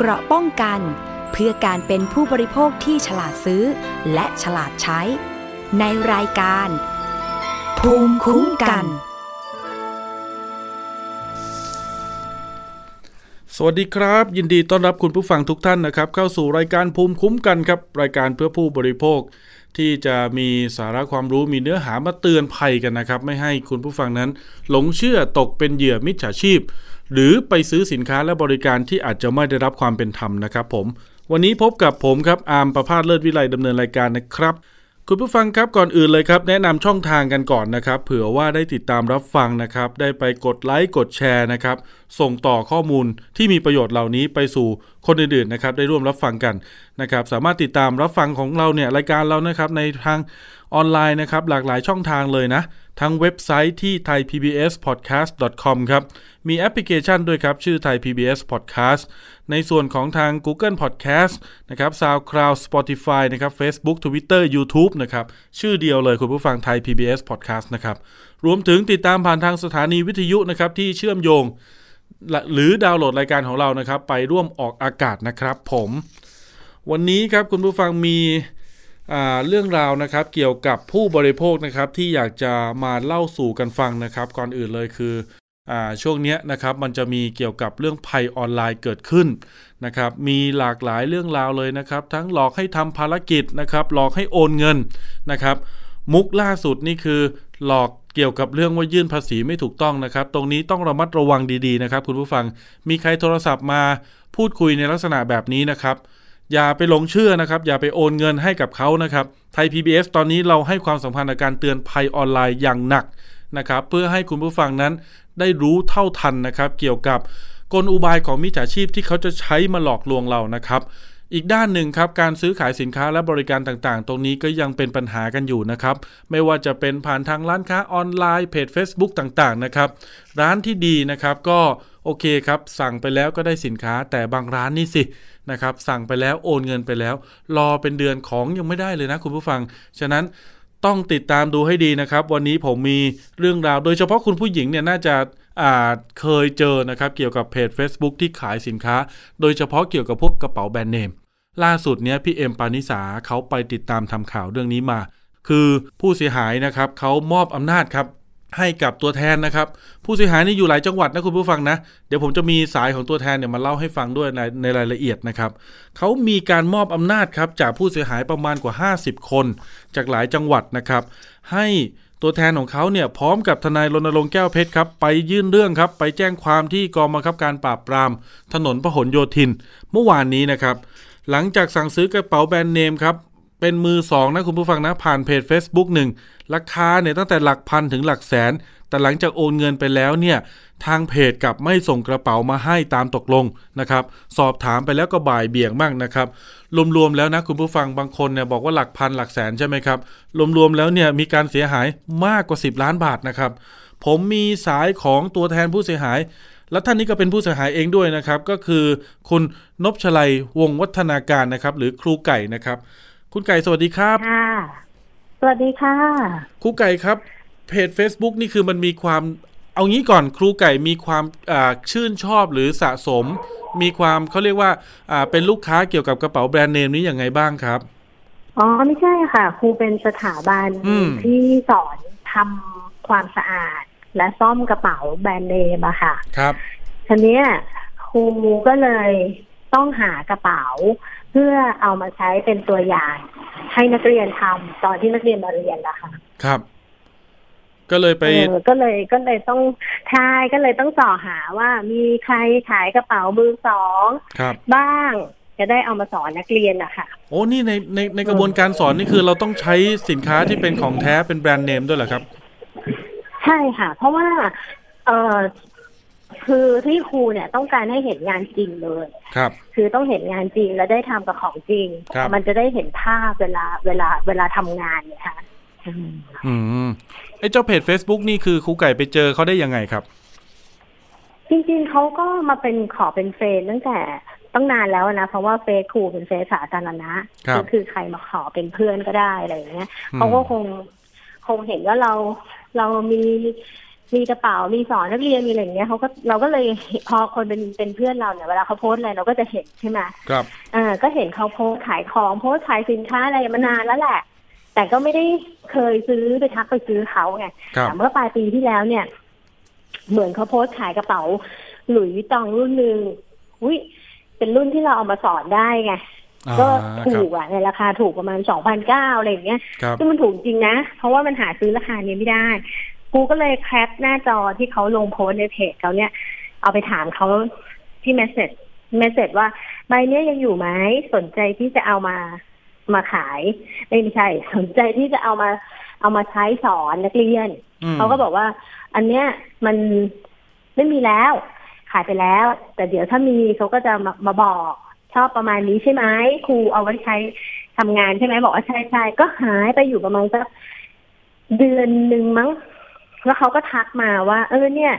เกราะป้องกัน เพื่อการเป็นผู้บริโภคที่ฉลาดซื้อ และฉลาดใช้ ในรายการ ภูมิคุ้มกัน สวัสดีครับ ยินดีต้อนรับคุณผู้ฟังทุกท่านนะครับ เข้าสู่รายการภูมิคุ้มกันครับ รายการเพื่อผู้บริโภค ที่จะมีสาระความรู้มีเนื้อหามาเตือนภัยกันนะครับ ไม่ให้คุณผู้ฟังนั้น หลงเชื่อตกเป็นเหยื่อมิจฉาชีพ หรือไปซื้อสินค้าและบริการที่อาจจะไม่ได้รับความเป็นธรรมนะครับผม วันนี้พบกับผมครับอาร์มประพาสเลิศวิไลดำเนินรายการนะครับ คุณผู้ฟังครับก่อนอื่นเลยครับ แนะนำช่องทางกันก่อนนะครับเผื่อว่าได้ติดตามรับฟังนะครับ ได้ไปกดไลค์กดแชร์นะครับ ส่งต่อข้อมูลที่มีประโยชน์เหล่านี้ไปสู่คนอื่นๆนะครับ ได้ร่วมรับฟังกันนะครับ สามารถติดตามรับฟังของเราเนี่ยรายการเรานะครับในทางออนไลน์นะครับ หลากหลายช่องทางเลยนะ ทั้งเว็บไซต์ที่ thaipbspodcast.com ครับ มีแอปพลิเคชันด้วยครับ ชื่อ Thai PBS Podcast ในส่วนของทาง Google Podcast นะครับ SoundCloud Spotify นะครับ Facebook Twitter YouTube นะครับ ชื่อเดียวเลยคุณผู้ฟัง Thai PBS Podcast นะครับ รวมถึงติดตามผ่านทางสถานีวิทยุนะครับที่เชื่อมโยง หรือดาวน์โหลดรายการของเรานะครับ ไปร่วมออกอากาศนะครับ ผม วันนี้ครับคุณผู้ฟังมี เรื่องราวนะครับเกี่ยวกับผู้บริโภคนะครับที่อยากจะมาเล่าสู่กันฟังนะครับ ก่อนอื่นเลยคืออช่วงนี้นะครับมันจะมีเกี่ยวกับเรื่องภัยออนไลน์เกิดขึ้นนะครับมีหลากหลายเรื่องราวเลยนะครับ ทั้งหลอกให้ทำภารกิจนะครับ หลอกให้โอนเงินนะครับ มุกล่าสุดนี่คือหลอกเกี่ยวกับเรื่องว่ายื่นภาษีไม่ถูกต้องนะครับ ตรงนี้ต้องระมัดระวังดีๆนะครับ คุณผู้ฟังมีใครโทรศัพท์มาพูดคุยในลักษณะแบบนี้นะครับ อย่าไปหลงเชื่อนะครับ อย่าไปโอนเงินให้กับเขานะครับ ไทย PBS ตอนนี้เราให้ความสำคัญในการเตือนภัยออนไลน์อย่างหนักนะครับ เพื่อให้คุณผู้ฟังนั้นได้รู้เท่าทันนะครับ เกี่ยวกับกลอุบายของมิจฉาชีพที่เขาจะใช้มาหลอกลวงเรานะครับ อีกด้านหนึ่งครับการซื้อขายสินค้าและบริการต่างๆ ตรงนี้ก็ยังเป็นปัญหากันอยู่นะครับ ไม่ว่าจะเป็นผ่านทางร้านค้าออนไลน์เพจ Facebook ต่างๆนะครับ ร้านที่ดีนะครับก็ โอเคครับสั่งไปแล้วก็ได้สินค้าแต่บางร้านนี่สินะครับสั่งไปแล้วโอนเงินไปแล้ว รอเป็นเดือนของยังไม่ได้เลยนะคุณผู้ฟัง ฉะนั้นต้องติดตามดูให้ดีนะครับ วันนี้ผมมีเรื่องราว โดยเฉพาะคุณผู้หญิงเนี่ยน่าจะอาจเคยเจอนะครับเกี่ยวกับเพจ Facebook ที่ขายสินค้า โดยเฉพาะเกี่ยวกับพวกกระเป๋าแบรนด์เนมล่าสุดเนี้ยพี่เอ็มปานิสาเขาไปติดตามทำข่าวเรื่องนี้มา คือผู้เสียหายนะครับเขามอบอำนาจครับ ให้กับตัวแทนนะครับ ผู้เสียหายนี่อยู่หลายจังหวัดนะคุณผู้ฟังนะ เดี๋ยวผมจะมีสายของตัวแทนเนี่ยมาเล่าให้ฟังด้วยในในรายละเอียดนะครับเขามีการมอบอำนาจครับจากผู้เสียหายประมาณกว่า 50 คน จากหลายจังหวัดนะครับ ให้ตัวแทนของเขาเนี่ยพร้อมกับทนายรณรงค์แก้วเพชรครับไปยื่นเรื่องครับไปแจ้งความที่กองบังคับการปราบปราม ถนนพหลโยธิน เมื่อวานนี้นะครับหลังจากสั่งซื้อกระเป๋าแบรนด์เนมครับ เป็นมือสองนะคุณผู้ฟังนะ ผ่านเพจ Facebook หนึ่งราคาเนี่ยตั้งแต่หลักพันถึงหลักแสน แต่หลังจากโอนเงินไปแล้วเนี่ยทางเพจกลับไม่ส่งกระเป๋ามาให้ตามตกลงนะครับ สอบถามไปแล้วก็บ่ายเบี่ยงบ้างนะครับ รวมๆแล้วนะคุณผู้ฟังบางคนเนี่ยบอกว่าหลักพันหลักแสนใช่ไหมครับ รวมๆแล้วเนี่ยมีการเสียหายมากกว่า 10 ล้านบาทนะครับ ผมมีสายของตัวแทนผู้เสียหายและท่านนี้ก็เป็นผู้เสียหายเองด้วยนะครับ ก็คือคุณนพชลัยวงวัฒนาการนะครับ หรือครูไก่นะครับ คุณไก่สวัสดีครับค่ะ สวัสดีค่ะ ครูไก่ครับ เพจ Facebook นี่คือมันมีความเอางี้ก่อนครูไก่มีความชื่นชอบหรือสะสม มีความเขาเรียกว่าเป็นลูกค้าเกี่ยวกับกระเป๋าแบรนด์เนมนี้อย่างไงบ้างครับ อ๋อไม่ใช่ค่ะ ครูเป็นสถาบันที่สอนทำความสะอาด และซ่อมกระเป๋าแบรนด์เนมอะค่ะ ครับทีนี้ครูก็เลยต้องหากระเป๋า เพื่อเอามาใช้เป็นตัวอย่าง ให้นักเรียนทำตอนที่นักเรียนมาเรียนนะคะครับก็เลยไปก็เลยก็เลยต้องใช่ก็เลยต้องต่อหาว่ามีใครขายกระเป๋ามือสองครับ บ้างจะได้เอามาสอนนักเรียนนะคะโอ้นี่ในในในกระบวนการสอนนี่คือเราต้องใช้สินค้าที่เป็นของแท้เป็นแบรนด์เนมด้วยเหรอครับ ใช่ค่ะ เพราะว่าเออ คือที่ครูเนี่ยต้องการให้เห็นงานจริงเลย ครับ คือต้องเห็นงานจริงแล้วได้ทำกับของจริงครับมันจะได้เห็นภาพเวลาเวลาเวลาทำงานเนี่ยค่ะอืมไอ้เจ้าเพจ Facebook นี่คือครูไก่ไปเจอเขาได้ยังไงครับ จริงๆเขาก็มาเป็นขอเป็นเฟรนด์ตั้งแต่ตั้งนานแล้วนะ เพราะว่าเฟซครูเป็นเฟซสาธารณะครับก็คือใครมาขอเป็นเพื่อนก็ได้อะไรอย่างเงี้ยเขาก็คงคงเห็นว่าเราเรามี มีกระเป๋ามีสอนนักเรียนมีอะไรอย่างเงี้ยเขาก็เราก็เลยพอคนเป็นเป็นเพื่อนเราเนี่ยเวลาเขาโพสต์อะไรเราก็จะเห็นใช่ไหมครับอ่าก็เห็นเขาโพสต์ขายของโพสต์ขายสินค้าอะไรมานานแล้วแหละ แต่ก็ไม่ได้เคยซื้อไปทักไปซื้อเขาไงครับแต่เมื่อปลายปีที่แล้วเนี่ย เหมือนเขาโพสต์ขายกระเป๋า หลุยส์วิตตองรุ่นหนึ่งอุ้ยเป็นรุ่นที่เราเอามาสอนได้ไงอ่าก็คถูรับกอะในราคาถูกประมาณสองพันเก้าอะไรอย่างเงี้ยครับซึ่งมันถูกจริงนะ เพราะว่ามันหาซื้อราคานี้ไม่ได้ กูก็เลยแคปหน้าจอที่เขาลงโพสต์ในเพจเขาเนี่ย เอาไปถามเขาที่เมสเซจเมสเซจว่าใบเนี้ยยังอยู่ไหมสนใจที่จะเอามามาขาย ไม่ใช่ สนใจที่จะเอามาเอามาใช้สอนนักเรียนอืมเขาก็บอกว่า อันเนี้ยมันไม่มีแล้ว ขายไปแล้ว แต่เดี๋ยวถ้ามีเขาก็จะมามาบอกชอบประมาณนี้ใช่ไหมครูเอาไว้ใช้ทำงานใช่ไหมบอกว่าใช่ใช่ก็หายไปอยู่ประมาณสักเดือนหนึ่งมั้ง แล้วเขาก็ทักมาว่า เออเนี่ย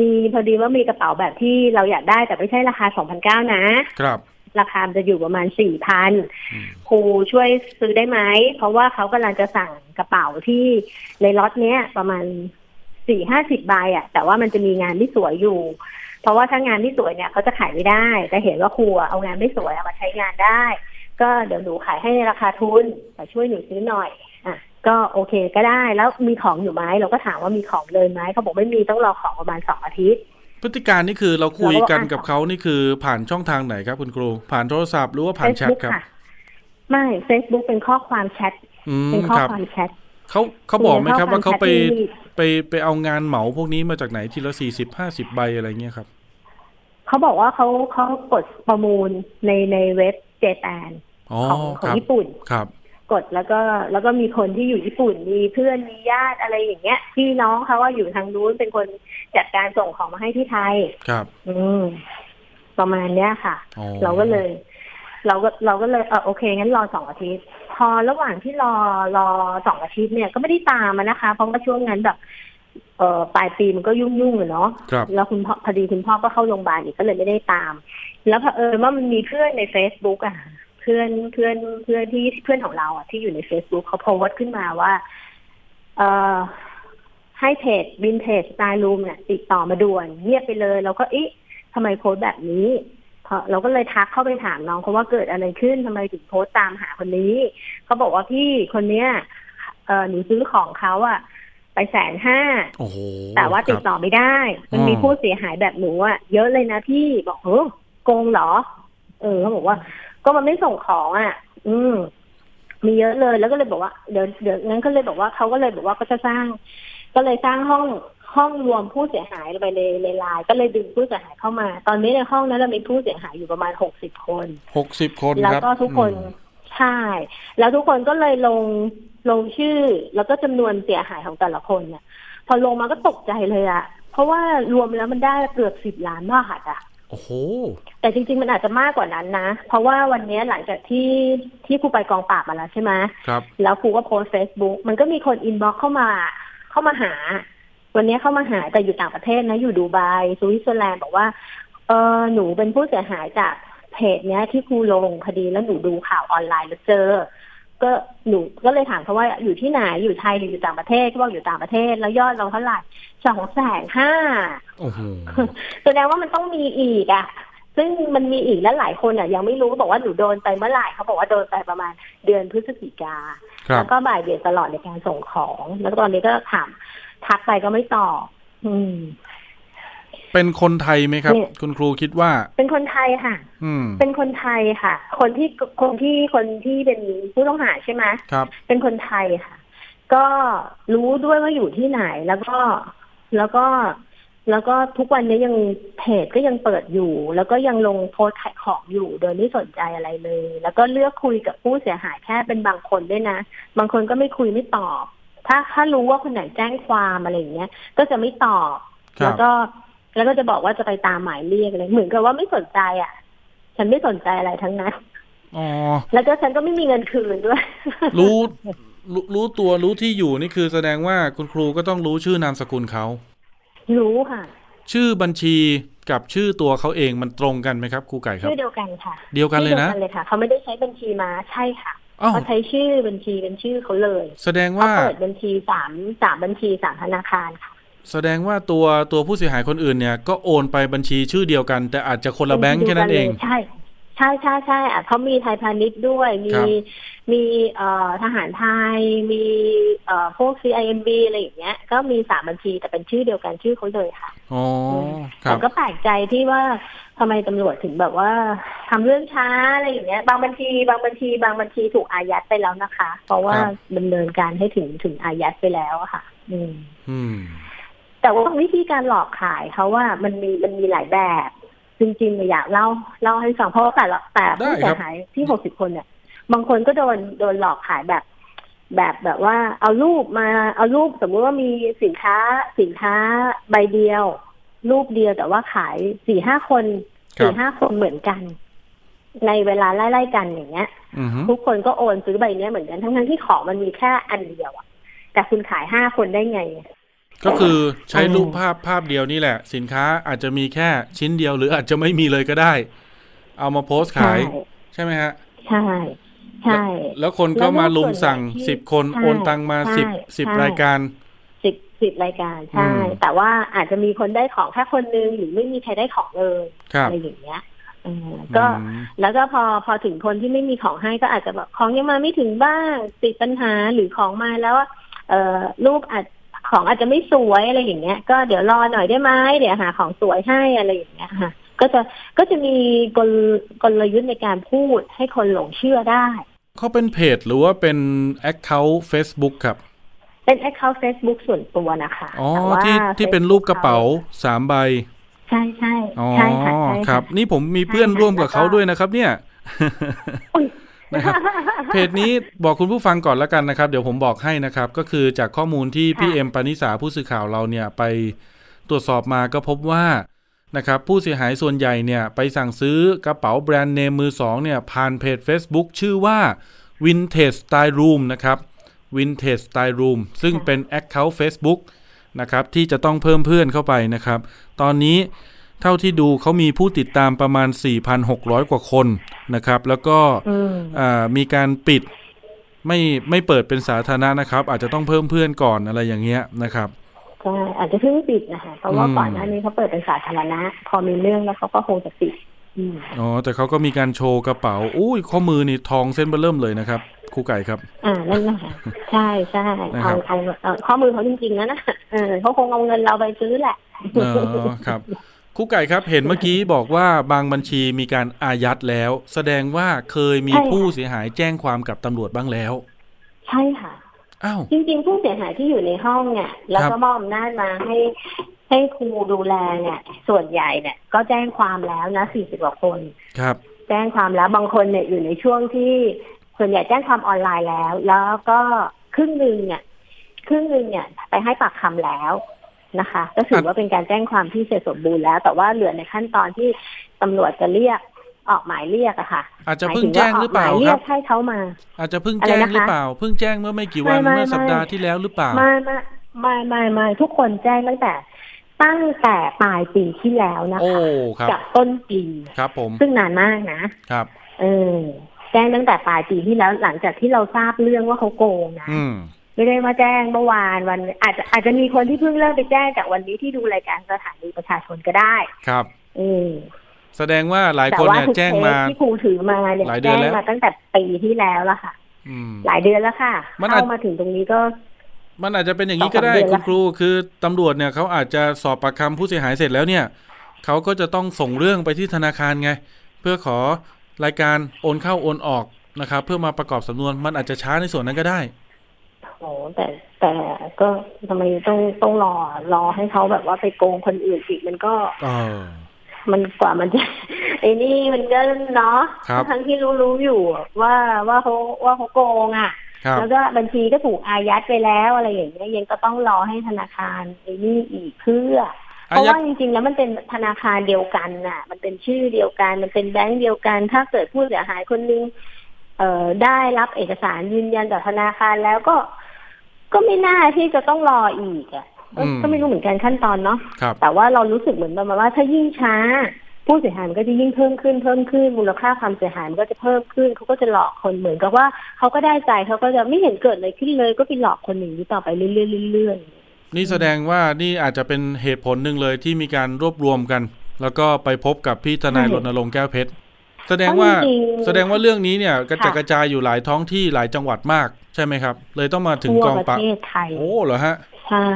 มีพอดีว่ามีกระเป๋าแบบที่เราอยากได้แต่ไม่ใช่ราคาสองพันเก้านะ ครับ ราคามันจะอยู่ประมาณสี่พันอืมครูช่วยซื้อได้ไหม เพราะว่าเขากำลังจะสั่งกระเป๋าที่ในล็อตเนี้ยประมาณสี่ห้าสิบใบอะ่ะ แต่ว่ามันจะมีงานที่สวยอยู่ เพราะว่าถ้างานที่สวยเนี่ยเขาจะขายไม่ได้ แต่เห็นว่าครูอะเอางานไม่สวยเอามาใช้งานได้ ก็เดี๋ยวหนูขายให้ในราคาทุนแต่ช่วยหนูซื้อหน่อยอะ ก็โอเคก็ได้แล้วมีของอยู่ไหมเราก็ถามว่ามีของเลยไหมเขาบอกไม่มีต้องรอของประมาณสองอาทิตย์ พฤติการนี่คือเราคุยกันเราก็อ่านกับเขานี่คือผ่านช่องทางไหนครับคุณครู ผ่านโทรศัพท์หรือว่าผ่านแชท Facebook ครับค่ะไม่ Facebook เป็นข้อความแชทอืมเป็นข้อครับความแชทเขาเขาบอกไหมครับเป็นข้อว่าเขาไปความแชทที่ไปไปเอางานเหมาพวกนี้มาจากไหนทีละสี่สิบห้าสิบใบอะไรเงี้ยครับเขาบอกว่าเขาเขากดประมูลในในเว็บเจแปนอ๋อของขคองรับญี่ปุ่นครับ กดแล้วก็แล้วก็มีคนที่อยู่ญี่ปุ่นมีเพื่อนมีญาติอะไรอย่างเงี้ยพี่น้องเขาว่าอยู่ทางนู้นเป็นคนจัดการส่งของมาให้ที่ไทย ครับ อืมประมาณเนี้ยค่ะอ๋อเราก็เลย เราก็เราก็เลยเออโอเคงั้นรอสองอาทิตย์ พอระหว่างที่รอรอสองอาทิตย์เนี่ยก็ไม่ได้ตามมานะคะ เพราะว่าช่วงนั้นแบบเออปลายปีมันก็ยุ่งยุ่งๆอะเนาะครับแล้วคุณพ่อพอดีคุณพ่อก็เข้าโรงพยาบาลอีกก็เลยไม่ได้ตาม แล้วเผอิญว่ามันมีเพื่อนใน Facebook อะ เพื่อนเพื่อนเพื่อนที่เพื่อนของเราอะที่อยู่ใน Facebook เขาโพสต์ขึ้นมาว่า เอ่อให้เพจวินเทจสไตล์รูมเนี่ยติดต่อมาด่วนเงียบไปเลยเราก็เอ๊ะทำไมโพสต์แบบนี้พอเราก็เลยทักเข้าไปถามน้องเขาว่าเกิดอะไรขึ้นทำไมถึงโพสต์ตามหาคนนี้เขาบอกว่าพี่คนเนี้ยเออหนูซื้อของเขาอะไปแสนห้าโอ้โหแต่ว่าติดต่อไม่ได้ มันมีอ๋อผู้เสียหายแบบหนูอะเยอะเลยนะพี่บอกเออโกงเหรอ เออเขาบอกว่า ก็มันไม่ส่งของอะอืม มีเยอะเลยแล้วก็เลยบอกว่าเดี๋ยวเดี๋ยวงั้นก็เลยบอกว่าเขาก็เลยบอกว่าก็จะสร้าง ก็เลยสร้างห้องห้องรวมผู้เสียหายไปในในไลน์ก็เลยดึงผู้เสียหายเข้ามา ตอนนี้ในห้องนั้นเรามีผู้เสียหายอยู่ประมาณหกสิบคนหกสิบคนแล้วครับก็ทุกคนอืมใช่ แล้วทุกคนก็เลยลงลงชื่อ แล้วก็จำนวนเสียหายของแต่ละคนเนี่ยพอลงมาก็ตกใจเลยอะเพราะว่ารวมแล้วมันได้เกือบสิบล้านบาทอะ โอ้โห แต่จริง ๆ มันอาจจะมากกว่านั้นนะ เพราะว่าวันนี้หลังจากที่ที่ครูไปกองปราบมาแล้วใช่ไหมครับ แล้วครูก็โพสเฟซบุ๊กมันก็มีคน inbox เข้ามาเข้ามาหา วันนี้เข้ามาหาแต่อยู่ต่างประเทศนะ อยู่ดูไบสวิตเซอร์แลนด์บอกว่า เออหนูเป็นผู้เสียหายจากเพจเนี้ย ที่ครูลงคดีแล้วหนูดูข่าวออนไลน์แล้วเจอ ก็หนูก็เลยถามเขาว่าอยู่ที่ไหนอยู่ไทยหรืออยู่ต่างประเทศเขาบอกอยู่ต่างประเทศแล้วยอดเราเท่าไหร่ สองแสนห้าโอ้โหแสดงว่ามันต้องมีอีกอะ ซึ่งมันมีอีกและหลายคนอะ ยังไม่รู้บอกว่าหนูโดนไปเมื่อไหร่เขาบอกว่าโดนไปประมาณเดือนพฤศจิกาครับแล้วก็บ่ายเบียดตลอดในการส่งของ แล้วก็ตอนนี้ก็ถามทักไปก็ไม่ตอบอืมเป็นคนไทยไหมครับเนี่ยคุณครูคิดว่า เป็นคนไทยค่ะ อืม เป็นคนไทยค่ะ คนที่คนที่คนที่เป็นผู้ต้องหาใช่ไหมครับ เป็นคนไทยค่ะ ก็รู้ด้วยว่าอยู่ที่ไหนแล้วก็ แล้วก็แล้วก็ทุกวันนี้ยังเพจก็ยังเปิดอยู่ แล้วก็ยังลงโพสต์ขายของอยู่ โดยไม่สนใจอะไรเลย แล้วก็เลือกคุยกับผู้เสียหายแค่เป็นบางคนด้วยนะ บางคนก็ไม่คุยไม่ตอบ ถ้าถ้ารู้ว่าคนไหนแจ้งความอะไรอย่างเงี้ย ก็จะไม่ตอบครัแล้บวก็แล้วก็จะบอกว่าจะไปตามหมายเรียกอะไรเหมือนกับว่าไม่สนใจอะ ฉันไม่สนใจอะไรทั้งนั้นอ๋อแล้วก็ฉันก็ไม่มีเงินคืนด้วย รู้ รู้รู้ตัวรู้ที่อยู่นี่คือแสดงว่าคุณครูก็ต้องรู้ชื่อนามสกุลเขา รู้ค่ะ ชื่อบัญชีกับชื่อตัวเขาเองมันตรงกันไหมครับครูไก่ครับชื่อเดียวกันค่ะเดียวกันเลยนะชื่อเดียวกันเลยค่ะเขาไม่ได้ใช้บัญชีมาใช่ค่ะอ้าวเขาใช้ชื่อบัญชีเป็นชื่อเขาเลย แสดงเขาว่าเปิดบัญชีสามสามบัญชีสามธนาคารค่ะแสดงว่าตัวตัวผู้เสียหายคนอื่นเนี่ย ก็โอนไปบัญชีชื่อเดียวกัน แต่อาจจะคนละแบงค์แค่นั้นเองใช่ ใช่ใช่ใช่อะเขามีไทยพาณิชย์ด้วย มีครับมีเอ่อทหารไทย มีเอ่อพวก CIMB อะไรอย่างเงี้ย ก็มีสามบัญชีแต่เป็นชื่อเดียวกันชื่อเขาเลยค่ะอ๋อคแต่รับก็แปลกใจที่ว่าทำไมตำรวจถึงแบบว่าทำเรื่องช้าอะไรอย่างเงี้ย บางบัญชี บางบัญชี บางบัญชีถูกอายัดไปแล้วนะคะ เพราะว่าครับดำเนินการให้ถึงถึงอายัดไปแล้วอะค่ะอืมอืม แต่ว่าวิธีการหลอกขายเขาว่ามันมีมันมีหลายแบบ จริงๆอยากเล่าเล่าให้ฟังเพราะว่าแต่ละแต่ได้ผู้เสีครัยบหายที่หกสิบคนเนี่ย บางคนก็โดนโดนหลอกขายแบบ แบบแบบว่า เอารูปมาเอารูปสมมุติว่ามีสินค้าสินค้าใบเดียว รูปเดียวแต่ว่าขายสี่ห้าคนครับสี่ห้าคนเหมือนกัน ในเวลาไล่ๆกันอย่างเงี้ยอือฮึทุกคนก็โอนซื้อใบเนี้ยเหมือนกันทั้งๆที่ของมันมีแค่อันเดียวอะแต่คุณขายห้าคนได้ไง ก็คือใช้เออรูปภาพภาพเดียวนี่แหละ สินค้าอาจจะมีแค่ชิ้นเดียวหรืออาจจะไม่มีเลยก็ได้ เอามาโพสต์ขาย ใช่ไหมฮะ ใช่ ใช่ แล้วคนก็มาลุมสั่งแล้วส่วนใหญ่ที่สิบคนใช่โอนตังมาใช่สิบสิบใช่รายการสิบสิบรายการใช่อืมแต่ว่าอาจจะมีคนได้ของแค่คนนึงหรือไม่มีใครได้ของเลยครับอะไรอย่างเงี้ยเออก็อืมแล้วก็พอพอถึงคนที่ไม่มีของให้ก็อาจจะแบบของยังมาไม่ถึงบ้างติดปัญหาหรือของมาแล้วเอ่อรูปอาจ ของอาจจะไม่สวยอะไรอย่างเงี้ย ก็เดี๋ยวรอหน่อยได้ไหมเดี๋ยวหาของสวยให้อะไรอย่างเงี้ยค่ะ ก็จะก็จะมีกลกลยุทธ์ในการพูดให้คนหลงเชื่อได้ เขาเป็นเพจหรือว่าเป็น Account Facebook ครับ เป็น account Facebook ส่วนตัวนะคะอ๋อแต่ว่าที่ที่เป็นรูปกระเป๋าสามใบ ใช่ใช่อ๋อใช่ค่ะใช่ะครับ นี่ผมมีเพื่อนใช่ค่ะร่วมกับเขาแล้วก็ด้วยนะครับ เนี่ยอุ๊ย นะครับเพจนี้บอกคุณผู้ฟังก่อนแล้วกันนะครับ เดี๋ยวผมบอกให้นะครับ ก็คือจากข้อมูลที่พี่ค่ะเอ็มปานิสาผู้สื่อข่าวเราเนี่ยไปตรวจสอบมาก็พบว่านะครับผู้เสียหายส่วนใหญ่เนี่ยไปสั่งซื้อกระเป๋าแบรนด์เนมมือสองเนี่ยผ่านเพจ Facebook ชื่อว่า Vintage Style Room นะครับ Vintage Style Room ซึ่งเป็น Account Facebook นะครับที่จะต้องเพิ่มเพื่อนเข้าไปนะครับ ตอนนี้ เท่าที่ดูเขามีผู้ติดตามประมาณ 4,600 กว่าคนนะครับ แล้วก็อืมอ่ามีการปิดไม่ไม่เปิดเป็นสาธารณะนะครับ อาจจะต้องเพิ่มเพื่อนก่อนอะไรอย่างเงี้ยนะครับใช่อาจจะเพิ่งปิดนะคะเพราะว่าอืมก่อนหน้านี้เขาเปิดเป็นสาธารณะ พอมีเรื่องแล้วเขาก็คงจะปิดอืมอ๋อแต่เขาก็มีการโชว์กระเป๋าอุ้ยข้อมือนี่ทองเส้นเบอร์เริ่มเลยนะครับครูไก่ครับ อ่านั่นนะคะใช่ใช่นะครัเอาบเอาเอาข้อมือเขาจริงๆนะนะเออเขาคงเอาเงินเราไปซื้อแหละเออครับ ครูไก่ครับเห็นเมื่อกี้บอกว่าบางบัญชีมีการอายัดแล้ว แสดงว่าเคยมีใช่ค่ะผู้เสียหายแจ้งความกับตำรวจบ้างแล้ว ใช่ค่ะอ้าวจริง ๆ ผู้เสียหายที่อยู่ในห้องเนี่ย แล้วครัก็บมอบอำนาจมาให้ให้ครูดูแลเนี่ย ส่วนใหญ่เนี่ย ก็แจ้งความแล้วนะสี่สิบกว่าคนครับ แจ้งความแล้วบางคนเนี่ยอยู่ในช่วงที่ส่วนใหญ่แจ้งความออนไลน์แล้ว แล้วก็ครึ่งหนึ่งเนี่ยครึ่งหนึ่งเนี่ย ไปให้ปากคำแล้ว นะคะ ก็ถือว่าเป็นการแจ้งความที่เสร็จสมบูรณ์แล้ว แต่ว่าเหลือในขั้นตอนที่ตำรวจจะเรียกออกหมายเรียกอะค่ะ อาจจะเพิ่งแจ้งหรือเปล่าหมายเรีคยรักบให้เขามา อาจจะเพิ่งอะไรแจ้งนะคะหรือเปล่า เพิ่งแจ้งเมื่อไม่กี่วันไม่ไม่เมื่อสัปไม่ดาห์ที่แล้วหรือเปล่าไม่ไม่ไม่ไม่ไม่ทุกคนแจ้งตั้งแต่ตั้งแต่ปลายปีที่แล้วนะโอ้คะครับจากต้นปีครับ ผม ซึ่งนานมากนะครับ เออแจ้งตั้งแต่ปลายปีที่แล้วหลังจากที่เราทราบเรื่องว่าเขาโกงนะอืม ไม่ได้มาแจ้งเมื่อวานวัน อาจจะอาจจะมีคนที่เพิ่งเริ่มไปแจ้งจากวันนี้ที่ดูรายการสถานีประชาชนก็ได้ครับเออแสดงว่าหลายแต่คนว่าเนี่ยทุกแจ้งเคมาสที่ครูถือมาเนี่ยหลายเดือแจ้นงแล้วมาตั้งแต่ปีที่แล้วแล้วค่ะอืมหลายเดือนแล้วค่ะมันอาจเข้ามาถึงตรงนี้ก็ มันอาจจะเป็นอย่างนี้ก็ได้สองสามเดือนคุณละครูคือตำรวจเนี่ยเขาอาจจะสอบปากคำผู้เสียหายเสร็จแล้วเนี่ยเขาก็จะต้องส่งเรื่องไปที่ธนาคารไง เพื่อขอรายการโอนเข้าโอนออกนะครับ เพื่อมาประกอบสำนวนมันอาจจะช้าในส่วนนั้นก็ได้โอ้แต่แต่ก็ทำไมต้องต้องรอรอให้เขาแบบว่าไปโกงคนอื่นอีกมันก็เออมันกว่ามันจะไอ้นี่มันก็เนาะครับทั้งที่รู้รู้อยู่ว่าว่าเขาว่าเขาโกงอะครับแล้วก็บัญชีก็ถูกอายัดไปแล้วอะไรอย่างเงี้ยยังก็ต้องรอให้ธนาคารไอ้นี่อีกเพื่อเพอาราะยัดว่าจริงๆแล้วมันเป็นธนาคารเดียวกันน่ะ มันเป็นชื่อเดียวกัน มันเป็นแบงก์เดียวกัน ถ้าเกิดผู้เสียหายคนนึงเอ่อได้รับเอกสารยืนยันจากธนาคารแล้วก็ ก็ไม่น่าที่จะต้องรออีกอะเอออืมก็ไม่รู้เหมือนกันขั้นตอนเนาะครับแต่ว่าเรารู้สึกเหมือนประมาณว่าถ้ายิ่งช้า ผู้เสียหายมันก็จะยิ่งเพิ่มขึ้นเพิ่มขึ้นมูลค่าความเสียหายมันก็จะเพิ่มขึ้นเขาก็จะหลอกคนเหมือนกับว่าเขาก็ได้ใจเขาก็จะไม่เห็นเกิดอะไรขึ้นเลย ก็ไปหลอกคนหนึ่างนี้ต่อไปเรื่อยๆเรื่อยนี่แสดงว่านี่อาจจะเป็นเหตุผลหนึ่งเลยที่มีการรวบรวมกัน แล้วก็ไปพบกับพี่ทนายรณรงค์แก้วเพชรแสดงว่าจริงๆแสดงว่าเรื่องนี้เนี่ยกระจัดค่ะกระจายอยู่หลายท้องที่หลายจังหวัดมาก ใช่ไหมครับ เลยต้องมาถึงทั่วกองประปราบเทศไทยโอ้เหรอฮะใช่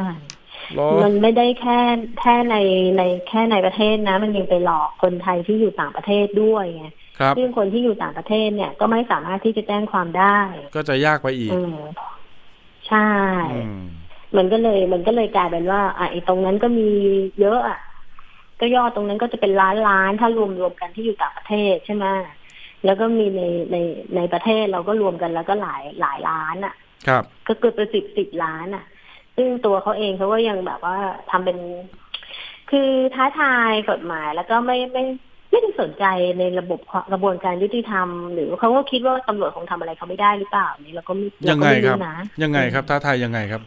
เหรอมันไม่ได้แค่แค่ในในแค่ในประเทศนะ มันยังไปหลอกคนไทยที่อยู่ต่างประเทศด้วยไงครับซึ่งคนที่อยู่ต่างประเทศเนี่ย ก็ไม่สามารถที่จะแจ้งความได้ ก็จะยากไปอีกอืมใช่อืมมันก็เลย มันก็เลยกลายเป็นว่าอะไอ้ตรงนั้นก็มีเยอะอะก็ยอดตรงนั้นก็จะเป็นล้านล้านถ้ารวมรวมกันที่อยู่ต่างประเทศใช่ไหม แล้วก็มีในในในประเทศเราก็รวมกันแล้วก็หลายหลายล้านอะ ครับ ก็เกือบเป็นสิบสิบล้านอะ ซึ่งตัวเขาเองเขาก็ยังแบบว่าทำเป็น คือท้าทายกฎหมายแล้วก็ไม่ไม่ไม่ได้สนใจในระบบกระบวนการยุติธรรม หรือเขาก็คิดว่าตำรวจคงทำอะไรเขาไม่ได้หรือเปล่านี่เราก็ไม่เรายังก็ไงไม่ครับนะยังไงครับท้าทายยังไงครับ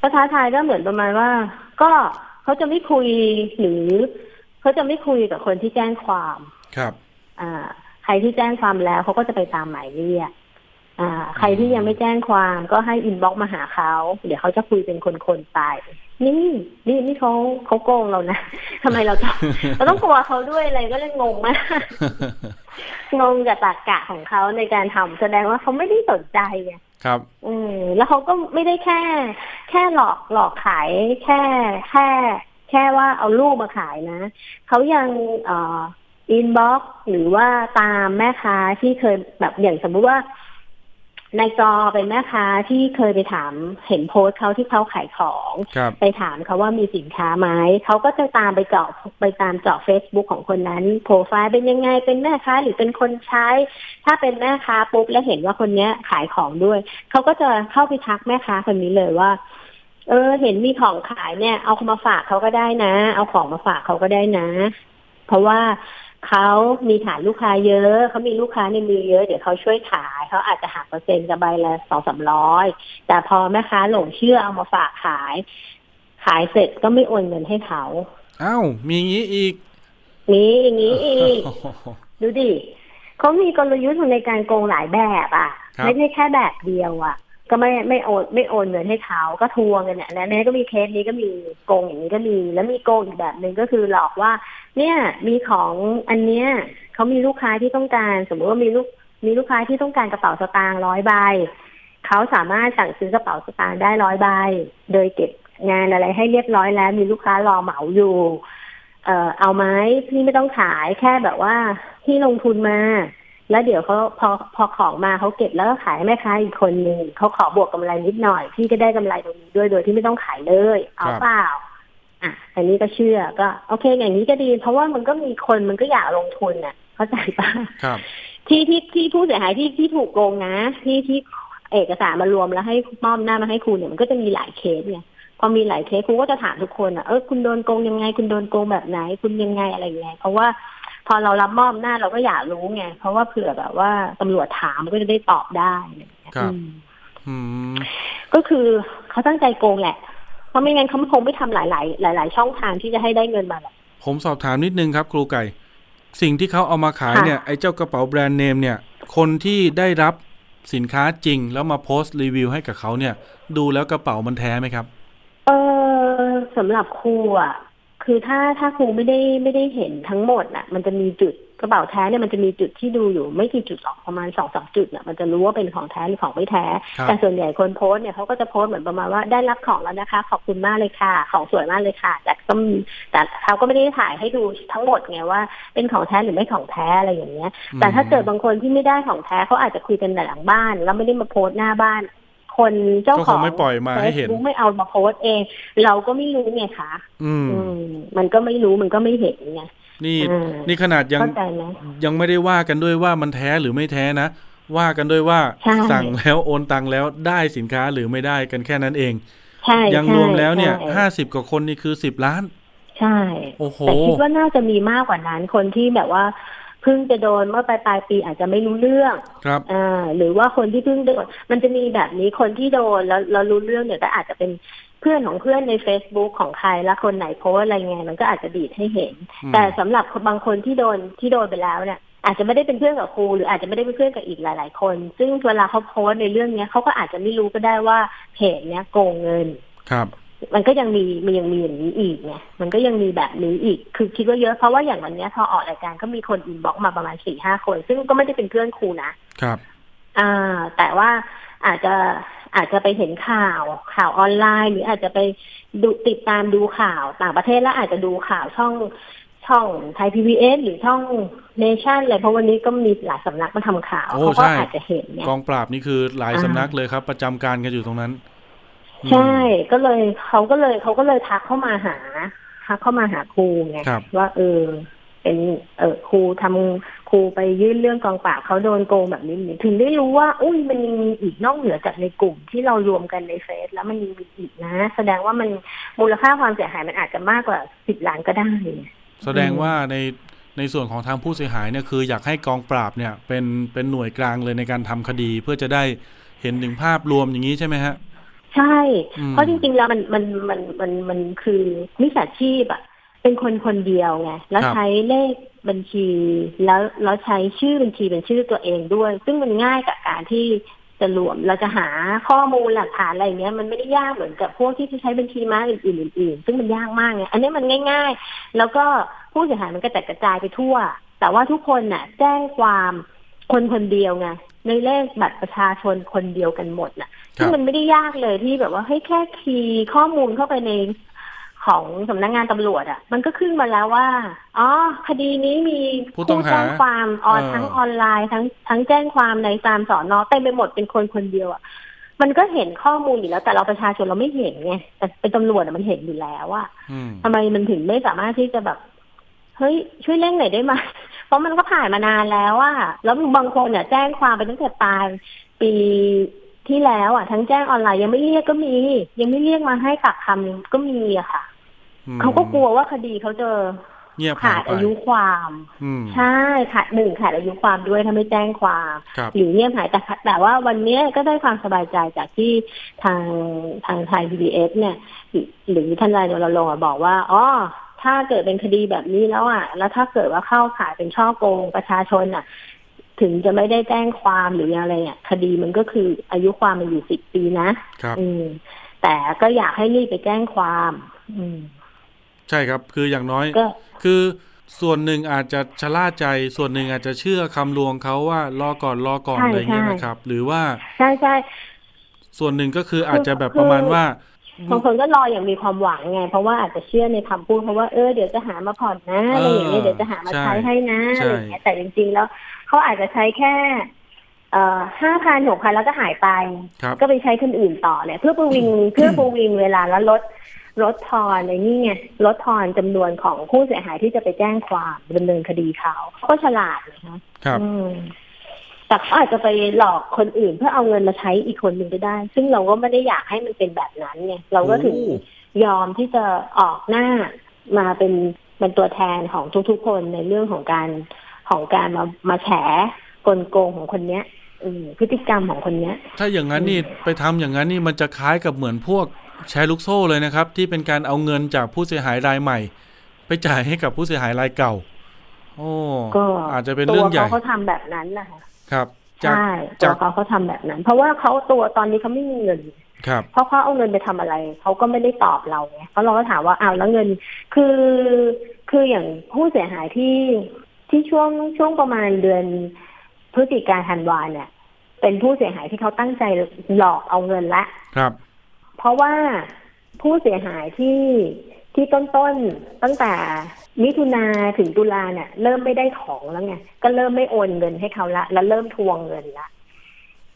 ก็ท้าทายก็เหมือนประมาณว่า ก็เขาจะไม่คุยหรือเขาจะไม่คุยกับคนที่แจ้งความครับ อ่า ใครที่แจ้งความแล้วเขาก็จะไปตามหมายเรียกอ่า ใครที่ยังไม่แจ้งความก็ให้ inbox มาหาเขาเดี๋ยวเขาจะคุยเป็นคนๆไปนี่นี่นี่เขาเขาโกงเรานะทำไมเราต้องเราต้องกลัวเขาด้วยอะไรก็เลยงงมากงงกับตรรกะของเขาในการทำแสดงว่าเขาไม่ได้สนใจไงครับ อืมแล้วเขาก็ไม่ได้แค่ แค่หลอกหลอกขายแค่แค่ แค่ว่าเอารูปมาขายนะเขายังเอ่อ inbox หรือว่าตามแม่ค้าที่เคยแบบอย่างสมมุติว่าในจอเป็นแม่ค้าที่เคยไปถามเห็นโพสต์เขาที่เขาขายของครับไปถามเขาว่ามีสินค้าไหมเขาก็จะตามไปเจาะไปตามเจาะ Facebook ของคนนั้น โปรไฟล์เป็นยังไงเป็นแม่ค้าหรือเป็นคนใช้ ถ้าเป็นแม่ค้าปุ๊บแล้วเห็นว่าคนเนี้ยขายของด้วย เขาก็จะเข้าไปทักแม่ค้าคนนี้เลยว่า เออ เห็นมีของขายเนี่ย เอามาฝากเขาก็ได้นะ เอาของมาฝากเขาก็ได้นะ เพราะว่า เขามีฐานลูกค้าเยอะเขามีลูกค้าในมือเยอะเดี๋ยวเขาช่วยขายเขาอาจจะหักเปอร์เซ็นต์กับใบละสองสามร้อยแต่พอแม่ค้าหลงเชื่อเอามาฝากขาย ขายเสร็จก็ไม่โอนเงินให้เขาอ้าวมีอย่างนี้อีกนี่อย่างนี้อีก ดูดิเขามีกลยุทธ์ในการโกงหลายแบบอะครับไม่ใช่แค่แบบเดียวอะ ก็ไม่ไม่โอนไม่โอนเงินให้เขาก็ทวงกันเนี่ยแล้วเนี่ยก็มีเคสนี้ก็มีโกงอย่างนี้ก็มี แล้วมีโกงอีกแบบหนึ่งก็คือหลอกว่า เนี่ยมีของอันเนี้ยเขามีลูกค้าที่ต้องการ สมมติว่ามีลูกมีลูกค้าที่ต้องการกระเป๋าสตางค์ร้อยใบเขาสามารถสั่งซื้อกระเป๋าสตางค์ได้ร้อยใบโดยเก็บงานอะไรให้เรียบร้อยแล้ว มีลูกค้ารอเหมาอยู่ เอ่อเอาไหมพี่ไม่ต้องขายแค่แบบว่าพี่ลงทุนมา แล้วเดี๋ยวเขาพอพอของมาเขาเก็บแล้วก็ขายให้แม่ค้าอีกคนหนึ่งเขาขอบวกกำไรนิดหน่อยพี่ก็ได้กำไรตรงนี้ด้วยโดยที่ไม่ต้องขายเลย เอาครับเปล่าอะอันนี้ก็เชื่อก็โอเค อย่างนี้ก็ดี เพราะว่ามันก็มีคนมันก็อยากลงทุนน่ะ เข้าใจปะครับ ที่ที่ที่ผู้เสียหายที่ที่ถูกโกงนะที่ที่เอกสารมารวมแล้วให้มอบหน้ามาให้คุณเนี่ยมันก็จะมีหลายเคสไงพอมีหลายเคสคุณก็จะถามทุกคนอะเออคุณโดนโกงยังไง คุณโดนโกงแบบไหน คุณยังไงอะไรอย่างเงี้ยเพราะว่า พอเรารับมอบหน้าเราก็อยากรู้ไง เพราะว่าเผื่อแบบว่าตำรวจถามมันก็จะได้ตอบได้อะไรอย่างเงี้ยครับอืมอืมก็คือเขาตั้งใจโกงแหละ เพราะไม่งั้นเขาคงไม่ทำหลายๆหลายๆช่องทางที่จะให้ได้เงินมาหรอกผมสอบถามนิดนึงครับ ครูไก่ สิ่งที่เขาเอามาขายค่ะเนี่ยไอ้เจ้ากระเป๋าแบรนด์เนมเนี่ย คนที่ได้รับสินค้าจริงแล้วมาโพสต์รีวิวให้กับเขาเนี่ย ดูแล้วกระเป๋ามันแท้ไหมครับ เออสำหรับครูอะ คือถ้าถ้าครูไม่ได้ไม่ได้เห็นทั้งหมดน่ะ มันจะมีจุดกระเป๋าแท้เนี่ยมันจะมีจุดที่ดูอยู่ไม่กี่จุดหรอกประมาณสองสามจุดน่ะมันจะรู้ว่าเป็นของแท้หรือของไม่แท้ครับแต่ส่วนใหญ่คนโพสต์เนี่ยเขาก็จะโพสต์เหมือนประมาณว่าได้รับของแล้วนะคะ ขอบคุณมากเลยค่ะ ของสวยมากเลยค่ะ แต่ก็มีแต่เขาก็ไม่ได้ถ่ายให้ดูทั้งหมดไงว่าเป็นของแท้หรือไม่ของแท้อะไรอย่างเงี้ย แต่ถ้าเกิดบางคนที่ไม่ได้ของแท้เขาอาจจะคุยกันแต่หลังบ้าน แล้วไม่ได้มาโพสต์หน้าบ้าน คนเจ้าก็ขคองงไม่ปล่อยมาให้เห็น Facebook ไม่เอามาโพสต์เอง เราก็ไม่รู้ไงคะอืมอืม มันก็ไม่รู้มันก็ไม่เห็นไงนี่อ่านี่ขนาดยังเข้าใจไหมยังไม่ได้ว่ากันด้วยว่ามันแท้หรือไม่แท้นะ ว่ากันด้วยว่าใช่สั่งแล้วโอนตังแล้วได้สินค้าหรือไม่ได้กันแค่นั้นเองใช่ยังใช่รวมแล้วเนี่ยใช่ห้าสิบกว่าคนนี่คือสิบล้าน ใช่ โอ้โหแต่คิดว่าน่าจะมีมากกว่านั้นคนที่แบบว่า เพิ่งจะโดนเมื่อปลายปลายปีอาจจะไม่รู้เรื่องครับอ่าหรือว่าคนที่เพิ่งโดน มันจะมีแบบนี้คนที่โดนแล้วเรารู้เรื่องเนี่ยก็อาจจะเป็นเพื่อนของเพื่อนใน Facebook ของใครแล้วคนไหนโพสต์อะไรไงมันก็อาจจะดีดให้เห็นอืมแต่สำหรับบางคนที่โดนที่โดนไปแล้วเนี่ยอาจจะไม่ได้เป็นเพื่อนกับครูหรืออาจจะไม่ได้เป็นเพื่อนกับอีกหลาย ๆ คน ซึ่งเวลาเขาโพสต์ในเรื่องเนี้ยเขาก็อาจจะไม่รู้ก็ได้ว่าเพจเนี้ยโกงเงินครับ มันก็ยังมีมันยังมีอย่างนี้อีกไงมันก็ยังมีแบบนี้อีก คือคิดว่าเยอะเพราะว่าอย่างวันเนี้ยพอออกรายการก็มีคน inbox มาประมาณสี่ห้าคน ซึ่งก็ไม่ได้เป็นเพื่อนครูนะครับอ่าแต่ว่าอาจจะอาจจะไปเห็นข่าวข่าวออนไลน์ หรืออาจจะไปดูติดตามดูข่าวต่างประเทศแล้วอาจจะดูข่าวช่องช่องไทยพีบีเอสหรือช่องเนชั่นอะไรเพราะวันนี้ก็มีหลายสำนักมาทำข่าวโอ้เขาก็ใช่อาจจะเห็นเนี่ยกองปราบนี่คือหลายอ่าสำนักเลยครับ ประจำการกันอยู่ตรงนั้นอืม ใช่ก็เลยเขาก็เลยเขาก็เลยทักเข้ามาหาทักเข้ามาหาครูไงครับว่าเออเป็นเออครูทำครูไปยื่นเรื่องกองปราบเขาโดนโกงแบบนี้ถึงได้รู้ว่า อุ้ยมันยังมีอีกนอกเหนือจากในกลุ่มที่เรารวมกันในเฟซแล้วมันยังมีอีกนะ แสดงว่ามันมูลค่าความเสียหายมันอาจจะมากกว่าสิบล้านก็ได้ แสดงว่าในในส่วนของทางผู้เสียหายเนี่ยคืออยากให้กองปราบเนี่ยเป็นเป็นหน่วยกลางเลยในการทำคดีเพื่อจะได้เห็นถึงภาพรวมอย่างนี้ใช่ไหมฮะ ใช่อืมเพราะจริงๆแล้วมันมันมันมันมันคือมิจฉาชีพอะเป็นคนคนเดียวไงแล้วครับใช้เลขบัญชีแล้วแล้วใช้ชื่อบัญชีเป็นชื่อตัวเองด้วย ซึ่งมันง่ายกับการที่จะรวมเราจะหาข้อมูลหลักฐานอะไรเงี้ยมันไม่ได้ยากเหมือนกับพวกที่จะใช้บัญชีม้าอื่นๆอื่นๆซึ่งมันยากมากไงอันนี้มันง่าย ๆ แล้วก็ผู้เสียหายมันกระจัดกระจายไปทั่ว แต่ว่าทุกคนน่ะ แจ้งความคนคนเดียวไงในเลขบัตรประชาชนคนเดียวกันหมดน่ะ ซึ่งมันไม่ได้ยากเลยที่แบบว่าให้แค่คีย์ข้อมูลเข้าไปในของสำนักงานตำรวจอะ่ะ มันก็ขึ้นมาแล้วว่า อ๋อ คดีนี้มีผู้ต้องหาแจ้งความออนเออทั้งออนไลน์ทั้งทั้งแจ้งความในตามสอนอเต็มไปหมดเป็นคนคนเดียวอะ่ะ มันก็เห็นข้อมูลอยู่แล้ว แต่เราประชาชนเราไม่เห็นไงแต่เป็นตำรวจอะมันเห็นอยู่แล้วอะอืมทำไมมันถึงไม่สามารถที่จะแบบเฮ้ยช่วยเร่งหน่อยได้ไหมเพราะมันก็ผ่านมานานแล้วอะแล้วบางคนเนี่ยแจ้งความไปตั้งแต่ปลายปี ที่แล้วอะทั้งแจ้งออนไลน์ยังไม่เรียกก็มี ยังไม่เรียกมาให้ปากคำก็มีอะค่ะอืมเขาก็กลัวว่าคดีเขาจะเงียบหาขาดไปอายุความอืมใช่ขาดหนึ่งขาดอายุความด้วยถ้าไม่แจ้งความครับหรือเงียบหายแต่แต่ว่าวันเนี้ยก็ได้ความสบายใจจากที่ทางทางไทยพีบีเอสเนี่ย หรือท่านนายรณรงค์อะบอกว่าอ๋อถ้าเกิดเป็นคดีแบบนี้แล้วอะ แล้วถ้าเกิดว่าเข้าข่ายเป็นช่อโกงประชาชนอะ ถึงจะไม่ได้แจ้งความหรืออะไรอะคดีมันก็คืออายุความมันอยู่สิบปีนะครับอืมแต่ก็อยากให้รีบไปแจ้งความ อืม ใช่ครับ คืออย่างน้อยก็คือส่วนหนึ่งอาจจะชะล่าใจ ส่วนหนึ่งอาจจะเชื่อคำลวงเขาว่ารอก่อนรอก่อนใช่อะไรเงี้ยใช่นะครับ หรือว่าใช่ใช่ส่วนหนึ่งก็คืออาจจะแบบประมาณว่าบางคนก็รออย่างมีความหวังไง เพราะว่าอาจจะเชื่อในคำพูดเพราะว่าเออเดี๋ยวจะหามาผ่อนนะอะไรอย่างเงี้ยเออเดี๋ยวจะหามาใช่ใช้ให้นะใช่อะไรอย่างเงี้ยแต่จริงๆแล้ว เขาอาจจะใช้แค่เอ่อห้าพันหกพันแล้วก็หายไปครับก็ไปใช้คนอื่นต่อเนี่ยเพื่อประวิงเพื่อประวิงเวลาแล้วลดลดทอนในนี่ไงลดทอนจำนวนของผู้เสียหายที่จะไปแจ้งความดำเนินคดีเขาเขาก็ฉลาดนะคะครับอืมแต่เขาอาจจะไปหลอกคนอื่นเพื่อเอาเงินมาใช้อีกคนหนึ่งก็ได้ ซึ่งเราก็ไม่ได้อยากให้มันเป็นแบบนั้นไงเราก็ถึงโอ้ยอมที่จะออกหน้ามาเป็นเป็นตัวแทนของทุกๆคนในเรื่องของการ ของการมามาแฉกลโกงของคนเนี้ยอืมพฤติกรรมของคนเนี้ย ถ้าอย่างนั้นนี่ไปทำอย่างนั้นนี่มันจะคล้ายกับเหมือนพวกแชร์ลูกโซ่เลยนะครับ ที่เป็นการเอาเงินจากผู้เสียหายรายใหม่ ไปจ่ายให้กับผู้เสียหายรายเก่า โอ้ก็อาจจะเป็นตัเรื่วองใหญ่เขาเขาทำแบบนั้นนะคะครับจากใช่ตัจาวกเขาเขาทำแบบนั้น เพราะว่าเขาตัวตอนนี้เขาไม่มีเงินครับเพราะเขาเอาเงินไปทำอะไรเขาก็ไม่ได้ตอบเราไงเพราะเราก็ถามว่าอ้าวแล้วเงิน คือคืออย่างผู้เสียหายที่ ที่ช่วงช่วงประมาณเดือนพฤศจิกาธันวาเนี่ย เป็นผู้เสียหายที่เขาตั้งใจหลอกเอาเงินละครับ เพราะว่าผู้เสียหายที่ที่ต้นต้นๆตั้งแต่มิถุนาถึงตุลาเนี่ยเริ่มไม่ได้ของแล้วไงก็เริ่มไม่โอนเงินให้เขาละ แล้วเริ่มทวงเงินละ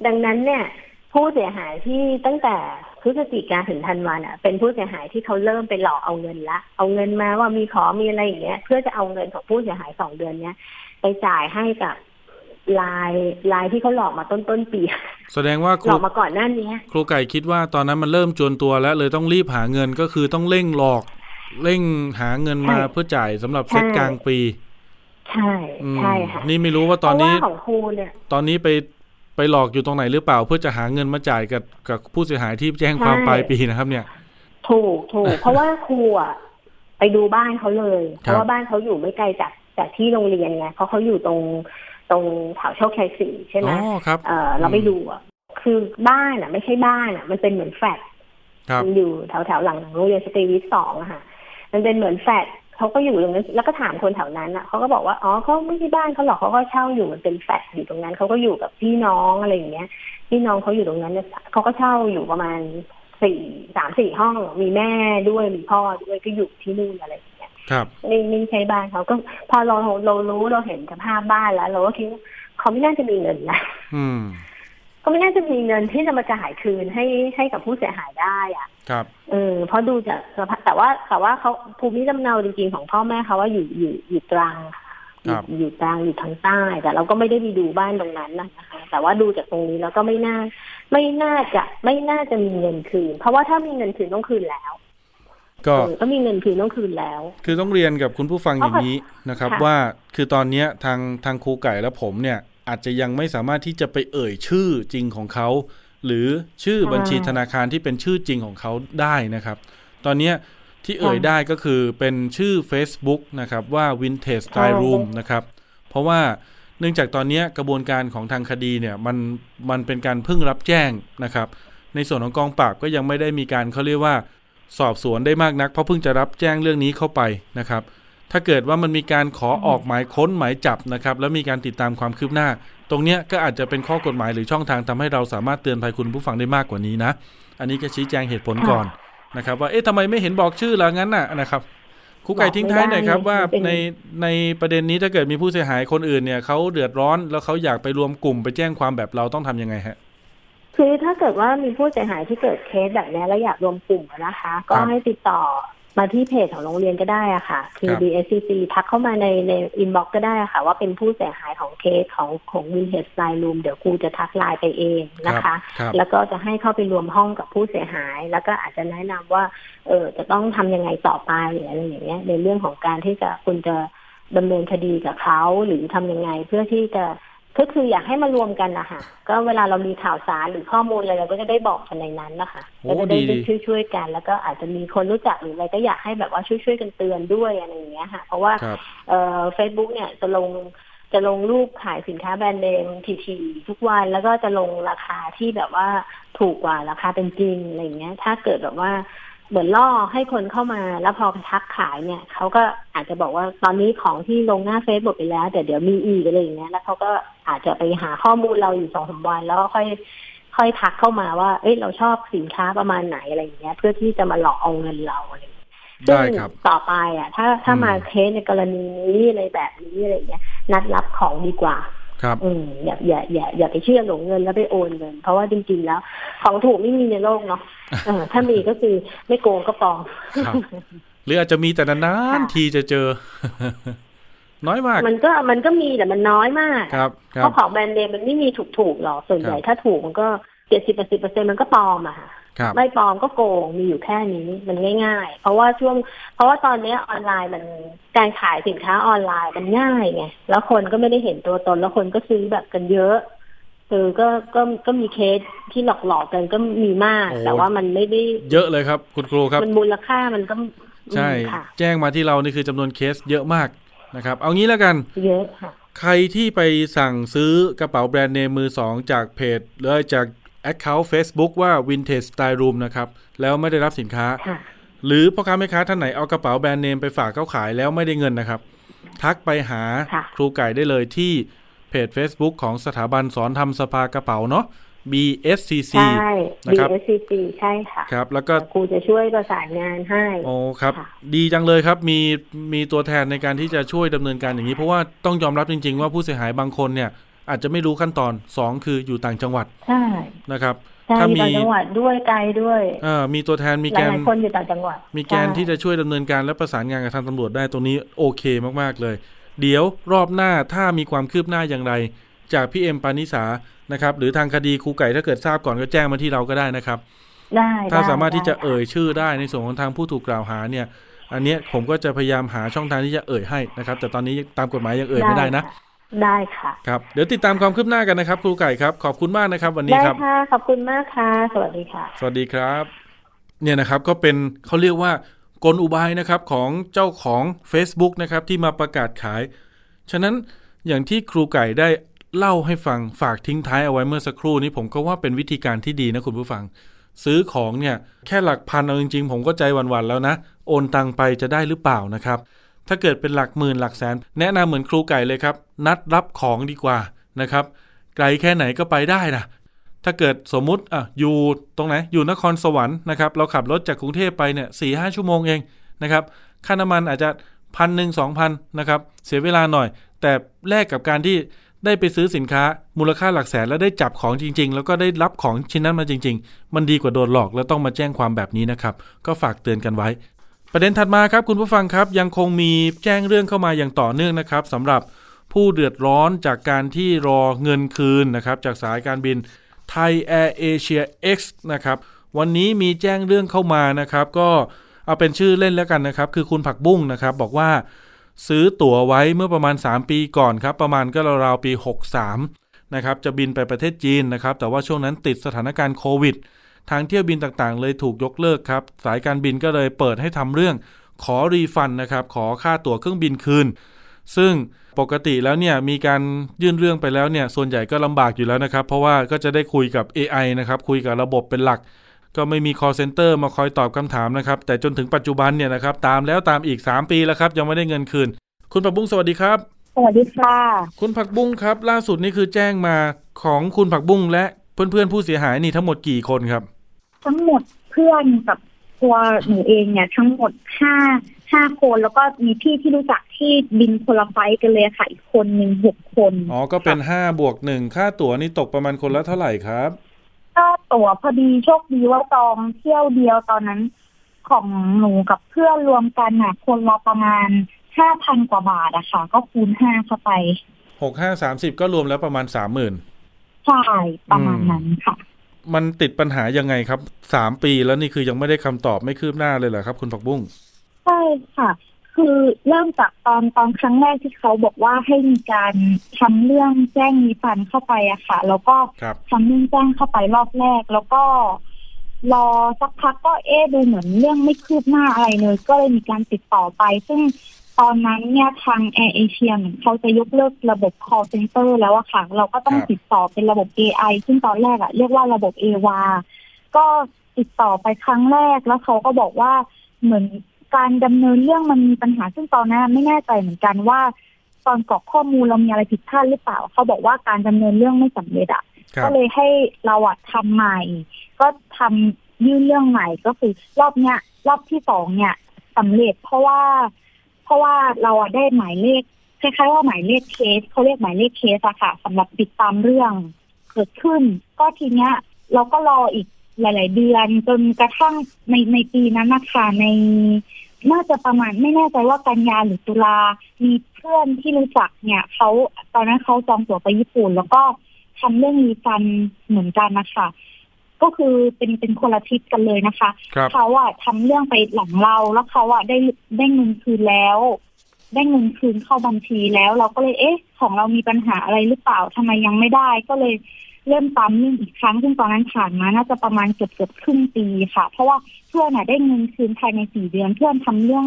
ดังนั้นเนี่ย ผู้เสียหายที่ตั้งแต่ พฤศจิกาถึงธันวาเนี่ยเป็นผู้เสียหายที่เขาเริ่มไปหลอกเอาเงินละ เอาเงินมาว่ามีขอมีอะไรอย่างเงี้ย เพื่อจะเอาเงินของผู้เสียหายสองเดือนเนี้ยไปจ่ายให้กับลายลายที่เขาหลอกมาต้นต้นๆปี แสดงว่าคหลรูอกมาก่อนหน้านี้ครูไก่คิดว่าตอนนั้นมันเริ่มจวนตัวแล้ว เลยต้องรีบหาเงินก็คือต้องเร่งหลอกเร่งหาเงินมาใช่เพื่อจ่ายสำหรับใช่เซตกลางปี ใช่อืมใช่ค่ะนี่ไม่รู้ว่าตอนนี้เพราะว่าของครูเนี่ย ตอนนี้ไป ไปหลอกอยู่ตรงไหนหรือเปล่า เพื่อจะหาเงินมาจ่ายกับกับผู้เสียหายที่แจ้งความใช่ปลายปีนะครับ เนี่ย ถูกถูกเพราะว่าครูอะไปดูบ้านเขาเลย เพครับราะว่าบ้านเขาอยู่ไม่ไกลจากจากที่โรงเรียนไงเพราะเขาอยู่ตรงตรงแถวโชคชัยสี่ใช่ไหมอ๋อครับเออเราไปดูอะคือบ้านอะ ไม่ใช่บ้านอะ มันเป็นเหมือนแฟลตครับมันอยู่แถวแถวๆหลังโรงเรียนสตรีวิทย์สองอะค่ะ มันเป็นเหมือนแฟลต เขาก็อยู่ตรงนั้นแล้วก็ถามคนแถวนั้นอะเขาก็บอกว่าอ๋อเขาไม่ใช่บ้านเขาหรอกเขาก็เช่าอยู่มันเป็นแฟลตอยู่ตรงนั้นเขาก็อยู่กับพี่น้องอะไรอย่างเงี้ยพี่น้องเขาอยู่ตรงนั้นเนี่ยเขาก็เช่าอยู่ประมาณสี่สามสี่ห้องมีแม่ด้วยมีพ่อด้วยก็อยู่ที่นู่นอะไรอย่างเงี้ยครับไม่ไม่ใช่บ้านเขาก็พอเราเรารู้เราเห็นสภาพบ้านแล้ว เราก็คิดว่าเขาไม่น่าจะมีเงินนะอืม ก็ไม่น่าจะมีเงินที่จะมาจ่ายคืนให้ให้กับผู้เสียหายได้อะ ครับ เออเพราะดูจากสภาพแต่ว่าแต่ว่าเขาภูมิลำเนาจริงๆของพ่อแม่เขาว่าอยู่อยู่อยู่ตรังค่ะอครัยู่บอยู่ตรังอยู่ทางใต้ แต่เราก็ไม่ได้ไปดูบ้านตรงนั้นนะคะ แต่ว่าดูจากตรงนี้แล้วก็ไม่น่า ไม่น่าจะไม่น่าจะมีเงินคืน เพราะว่าถ้ามีเงินคืนต้องคืนแล้ว ก็เออก็มีเงินคืนต้องคืนแล้ว คือต้องเรียนกับคุณผู้ฟังอย่างนี้นะครับค่ะว่าคือตอนเนี้ยทางทางครูไก่และผมเนี่ย อาจจะยังไม่สามารถที่จะไปเอ่ยชื่อจริงของเขา หรือชื่อบัญชีธนาคารที่เป็นชื่อจริงของเขาได้นะครับ ตอนนี้ที่เอ่ยได้ก็คือเป็นชื่อ Facebook นะครับว่า Vintage Style Room นะครับ เพราะว่าเนื่องจากตอนนี้กระบวนการของทางคดีเนี่ยมันมันเป็นการเพิ่งรับแจ้งนะครับ ในส่วนของกองปราบก็ยังไม่ได้มีการเขาเรียกว่า สอบสวนได้มากนัก เพราะเพิ่งจะรับแจ้งเรื่องนี้เข้าไปนะครับ ถ้าเกิดว่ามันมีการขอออกหมายค้นหมายจับนะครับ แล้วมีการติดตามความคืบหน้า ตรงเนี้ยก็อาจจะเป็นข้อกฎหมายหรือช่องทางทำให้เราสามารถเตือนภัยคุณผู้ฟังได้มากกว่านี้นะ อันนี้ก็ชี้แจงเหตุผลก่อนนะครับ ว่าเอ๊ะทำไมไม่เห็นบอกชื่อละงั้นน่ะนะครับครูไก่ทิ้งท้ายหน่อยครับว่าในในประเด็นนี้ถ้าเกิดมีผู้เสียหายคนอื่นเนี่ยเขาเดือดร้อน แล้วเขาอยากไปรวมกลุ่มไปแจ้งความแบบเราต้องทำยังไงฮะคือถ้าเกิดว่ามีผู้เสียหายที่เกิดเคสแบบนี้แล้วอยากรวมกลุ่มนะคะ ก็ให้ติดต่อ มาที่เพจของโรงเรียนก็ได้อะค่ะ คือครับ DSCC ทักเข้ามาในใน inbox ก็ได้อะค่ะ ว่าเป็นผู้เสียหายของเคสของของ Vintage Style Room เดี๋ยวครูจะทักไลน์ไปเองนะคะครับแล้วก็จะให้เข้าไปรวมห้องกับผู้เสียหาย แล้วก็อาจจะแนะนำว่า เออจะต้องทำยังไงต่อไปหรืออะไรอย่างเงี้ยในเรื่องของการที่จะคุณจะดำเนินคดีกับเขาหรือทำยังไงเพื่อที่จะ ก็คืออยากให้มารวมกันนะคะก็เวลาเรามีข่าวสารหรือข้อมูลอะไรเราก็จะได้บอกกันในนั้นนะคะโอ้ก็จะได้ดีช่วยช่วยๆกัน แล้วก็อาจจะมีคนรู้จักหรืออะไรก็อยากให้แบบว่าช่วยช่วยๆกันเตือนด้วยอะไรอย่างเงี้ยค่ะ เพราะว่าครับเอ่อเฟซบุ๊กเนี่ยจะลงจะลงรูปขายสินค้าแบรนด์เนมทีๆทุกวันแล้วก็จะลงราคาที่แบบว่าถูกกว่าราคาเป็นจริงอะไรอย่างเงี้ย ถ้าเกิดแบบว่า เหมือนล่อให้คนเข้ามาแล้วพอไปทักขายเนี่ยเขาก็อาจจะบอกว่าตอนนี้ของที่ลงหน้าเฟซบุ๊กไปแล้วแต่เดี๋ยวมีอีกอะไรอย่างเงี้ยแล้วเขาก็อาจจะไปหาข้อมูลเราอยู่สองสามวันแล้วก็ค่อย ค่อยทักเข้ามาว่า เอ้ยเราชอบสินค้าประมาณไหนอะไรอย่างเงี้ย เพื่อที่จะมาหลอกเอาเงินเราอะไรอย่างเงี้ยได้ครับซึ่งต่อไปอะ ถ้าถ้าอืมมาเคสในกรณีนี้อะไรแบบนี้อะไรเงี้ย นัดรับของดีกว่า ครับอืมอย่าอย่าอย่าอย่าไปเชื่อหลงเงินแล้วไปโอนเงิน เพราะว่าจริง ๆ แล้ว ของถูกไม่มีในโลกเนาะเออถ้ามีก็คือไม่โกงก็ปลอมครับหรืออาจจะมีแต่นานค่ะๆทีจะเจอ น้อยมาก มันก็มันก็มีแต่มันน้อยมากครับคเพรับราะของแบรนด์เนมมันไม่มีถูกถูกๆหรอกส่วนใหญ่ครับถ้าถูกมันก็เจ็ดสิบแปดสิบเปอร์เซ็นมันก็ปลอมอะค่ะครับ ไม่ปลอมก็โกงมีอยู่แค่นี้มันง่าย ๆ เพราะว่าช่วง เพราะว่าตอนนี้ออนไลน์มันการขายสินค้าออนไลน์มันง่ายไงแล้วคนก็ไม่ได้เห็นตัวตน แล้วคนก็ซื้อแบบกันเยอะเออก็ก็ก็มีเคสที่หลอกๆกันก็มีมากโอ้แต่ว่ามันไม่ได้เยอะเลยครับ คุณครูครับ มันมูลค่ามันก็ใช่อืมค่ะแจ้งมาที่เรานี่คือจำนวนเคสเยอะมากนะครับ เอางี้แล้วกันเยอะค่ะใครที่ไปสั่งซื้อกระเป๋าแบรนด์เนมมือสองจากเพจหรือจาก Account Facebook ว่า Vintage Style Room นะครับแล้วไม่ได้รับสินค้าค่ะหรือพ่อค้าแม่ค้าท่านไหนเอากระเป๋าแบรนด์เนมไปฝากเขาขายแล้วไม่ได้เงินนะครับ ทักไปหาค่ะครูไก่ได้เลยที่เพจ Facebook ของสถาบันสอนทำสภากระเป๋าเนาะ BSCC ใช่นะครับ BSCC ใช่ค่ะครับ แล้วก็ครูจะช่วยประสานงานให้โอ้ครับค่ะดีจังเลยครับ มีมีตัวแทนในการที่จะช่วยดำเนินการอย่างนี้ เพราะว่าต้องยอมรับจริง ๆ ว่าผู้เสียหายบางคนเนี่ย อาจจะไม่รู้ขั้นตอนสองคืออยู่ต่างจังหวัดใช่นะครับใช่ถ้าอยู่มีต่างจังหวัดด้วยไกลด้วยเอ่อมีตัวแทนมีหแกนลายๆคนอยู่ต่างจังหวัด มีแกนใช่ที่จะช่วยดำเนินการและประสานงานกับทางตำรวจได้ตรงนี้โอเคมากๆเลย เดี๋ยวรอบหน้าถ้ามีความคืบหน้าอย่างไร จากพี่เอ็มปานิสานะครับ หรือทางคดีครูไก่ถ้าเกิดทราบก่อนก็แจ้งมาที่เราก็ได้นะครับได้ถ้าได้สามารถที่จะได้เอ่ยชื่อได้ในส่วนของทางผู้ถูกกล่าวหาเนี่ย อันเนี้ยผมก็จะพยายามหาช่องทางที่จะเอ่ยให้นะครับ แต่ตอนนี้ตามกฎหมายยังเอ่ยไม่ได้นะค่ ได้ค่ะ ครับ เดี๋ยวติดตามความคืบหน้ากันนะครับ ครูไก่ครับ ขอบคุณมากนะครับ วันนี้ได้ครับค่ะ ขอบคุณมากค่ะ สวัสดีค่ะ สวัสดีครับ เนี่ยนะครับก็เป็นเขาเรียกว่ากลอุบายนะครับของเจ้าของ Facebook นะครับที่มาประกาศขาย ฉะนั้นอย่างที่ครูไก่ได้เล่าให้ฟังฝากทิ้งท้ายเอาไว้เมื่อสักครู่นี้ผมก็ว่าเป็นวิธีการที่ดีนะคุณผู้ฟัง ซื้อของเนี่ยแค่หลักพันเอาจริงๆ ผมก็ใจหวันๆแล้วนะ โอนตังไปจะได้หรือเปล่านะครับ ถ้าเกิดเป็นหลักหมื่นหลักแสน แนะนำเหมือนครูไก่เลยครับ นัดรับของดีกว่านะครับ ไกลแค่ไหนก็ไปได้นะถ้าเกิดสมมุติอะอยู่ตรงไหนอยู่นครสวรรค์นะครับ เราขับรถจากกรุงเทพไปเนี่ยสี่ห้าชั่วโมงเองนะครับ ค่าน้ำมันอาจจะพันหนึ่งสองพันนะครับ เสียเวลาหน่อย แต่แลกกับการที่ได้ไปซื้อสินค้ามูลค่าหลักแสนแล้วได้จับของจริง ๆ แล้วก็ได้รับของชิ้นนั้นมาจริง ๆ มันดีกว่าโดนหลอกแล้วต้องมาแจ้งความแบบนี้นะครับ ก็ฝากเตือนกันไว้ ประเด็นถัดมาครับคุณผู้ฟังครับยังคงมีแจ้งเรื่องเข้ามาอย่างต่อเนื่องนะครับสำหรับผู้เดือดร้อนจากการที่รอเงินคืนนะครับจากสายการบินไทยแอร์เอเชีย X นะครับวันนี้มีแจ้งเรื่องเข้ามานะครับ ก็เอาเป็นชื่อเล่นแล้วกันนะครับ คือคุณผักบุ้งนะครับ บอกว่าซื้อตั๋วไว้เมื่อประมาณ 3 ปีก่อนครับ ประมาณก็ราวๆปี 63นะครับจะบินไปประเทศจีนนะครับ แต่ว่าช่วงนั้นติดสถานการณ์โควิด ทางเที่ยวบินต่างๆ เลยถูกยกเลิกครับ สายการบินก็เลยเปิดให้ทำเรื่องขอรีฟันนะครับ ขอค่าตั๋วเครื่องบินคืน ซึ่งปกติแล้วเนี่ยมีการยื่นเรื่องไปแล้วเนี่ย ส่วนใหญ่ก็ลำบากอยู่แล้วนะครับ เพราะว่าก็จะได้คุยกับ AI นะครับ คุยกับระบบเป็นหลัก ก็ไม่มี call center มาคอยตอบคำถามนะครับ แต่จนถึงปัจจุบันเนี่ยนะครับ ตามแล้วตามอีก 3 ปีแล้วครับ ยังไม่ได้เงินคืน คุณผักบุ้งสวัสดีครับ สวัสดีค่ะ คุณผักบุ้งครับ ล่าสุดนี่คือแจ้งมาของคุณผักบุ้งและเพื่อนๆผู้เสียหายนี่ทั้งหมดกี่คนครับ ทั้งหมดเพื่อนกับตัวหนูเองเนี่ย ทั้งหมดห้าห้าคนแล้วก็มีพี่ที่รู้จักที่บินคนละไฟล์กันเลยค่ะ อีกคนหนึ่งหกคน อ๋อ ก็เป็น5บวกหนึ่งค่าตั๋วนี่ตกประมาณคนละเท่าไหร่ครับก็ตั๋วพอดีโชคดีว่าจองเที่ยวเดียวตอนนั้น ของหนูกับเพื่อนรวมกันน่ะ คนละประมาณห้าพันกว่าบาทอะค่ะ ก็คูณห้าเข้าไป6 5 30ก็รวมแล้วประมาณ30,000ใช่ ประมาณนั้นค่ะ มันติดปัญหายังไงครับ3ปีแล้วนี่คือยังไม่ได้คำตอบไม่คืบหน้าเลยเหรอครับ คุณผักบุ้งใช่ค่ะ คือเริ่มจากตอนตอนครั้งแรกที่เขาบอกว่าให้มีการทำเรื่องแจ้งมีฟันเข้าไปอะค่ะ แล้วก็ครับทำเรื่องแจ้งเข้าไปรอบแรก แล้วก็รอสักพักก็เอ๊ะดูเหมือนเรื่องไม่คืบหน้าอะไรเลย ก็เลยมีการติดต่อไป ซึ่ง ตอนนั้นเนี่ยทางแอร์เอเชียเหมือนเขาจะยกเลิกระบบ call center แล้วอะค่ะ เราก็ต้องครับติดต่อเป็นระบบ AI ซึ่งตอนแรกอะเรียกว่าระบบ AWA ก็ติดต่อไปครั้งแรกแล้วเขาก็บอกว่าเหมือนการดำเนินเรื่องมันมีปัญหาซึ่งตอนนั้นไม่แน่ใจเหมือนกันว่า ตอนกรอกข้อมูลเรามีอะไรผิดพลาดหรือเปล่า เขาบอกว่าการดำเนินเรื่องไม่สำเร็จอะครัก็บเลยให้เราอะทำใหม่ ก็ทำยื่นเรื่องใหม่ก็คือ รอบเนี้ย รอบที่สองเนี่ยสำเร็จเพราะว่า เพราะว่าเราได้หมายเลขคล้ายๆว่าหมายเลขเคสเขาเรียกหมายเลขเคสอะค่ะสำหรับติดตามเรื่องเกิดขึ้น ก็ทีเนี้ย เราก็รออีกหลาย ๆ เดือนจนกระทั่งในในปีนั้นนะคะในน่าจะประมาณไม่แน่ใจว่ากันยาหรือตุลา มีเพื่อนที่รู้จักเนี่ยเขาตอนนั้นเขาจองตั๋วไปญี่ปุ่น แล้วก็ทำเรื่องรีฟันเหมือนกันนะคะ ก็คือเป็นเป็นคนละทริปกันเลยนะคะครับเขาอะทำเรื่องไปหลังเราแล้วเขาอะได้ได้เงินคืนแล้ว ได้เงินคืนเข้าบัญชีแล้ว เราก็เลยเอ๊ะ ของเรามีปัญหาอะไรหรือเปล่าทำไมยังไม่ได้ ก็เลยเริ่มตามเรื่องอีกครั้งซึ่งตอนนั้นผ่านมาน่าจะประมาณเกือบเกือบครึ่งปีค่ะ เพราะว่าเพื่อนอะได้เงินคืนภายในสี่เดือน เพื่อนทำเรื่อง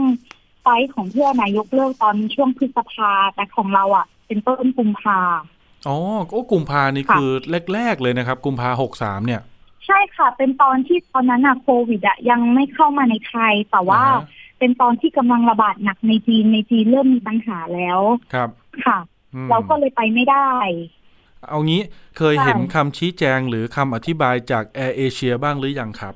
ไฟล์ของเพื่อนนายกเลิกตอนช่วงพฤษภาแต่ของเราอะเป็นต้นกุมภาอ๋อโอ้กุมภานี่ค่ะคือแรก ๆ เลยนะครับ กุมภาหกสามเนี่ย ใช่ค่ะ เป็นตอนที่ตอนนั้นอะโควิดอะยังไม่เข้ามาในไทย แต่ว่าอ่าฮะ เป็นตอนที่กำลังระบาดหนักในจีนในจีนเริ่มมีปัญหาแล้วครับค่ะ อืมเราก็เลยไปไม่ได้ เอางี้เคยใช่เห็นคำชี้แจงหรือคำอธิบายจากแอร์เอเชียบ้างหรือยังครับ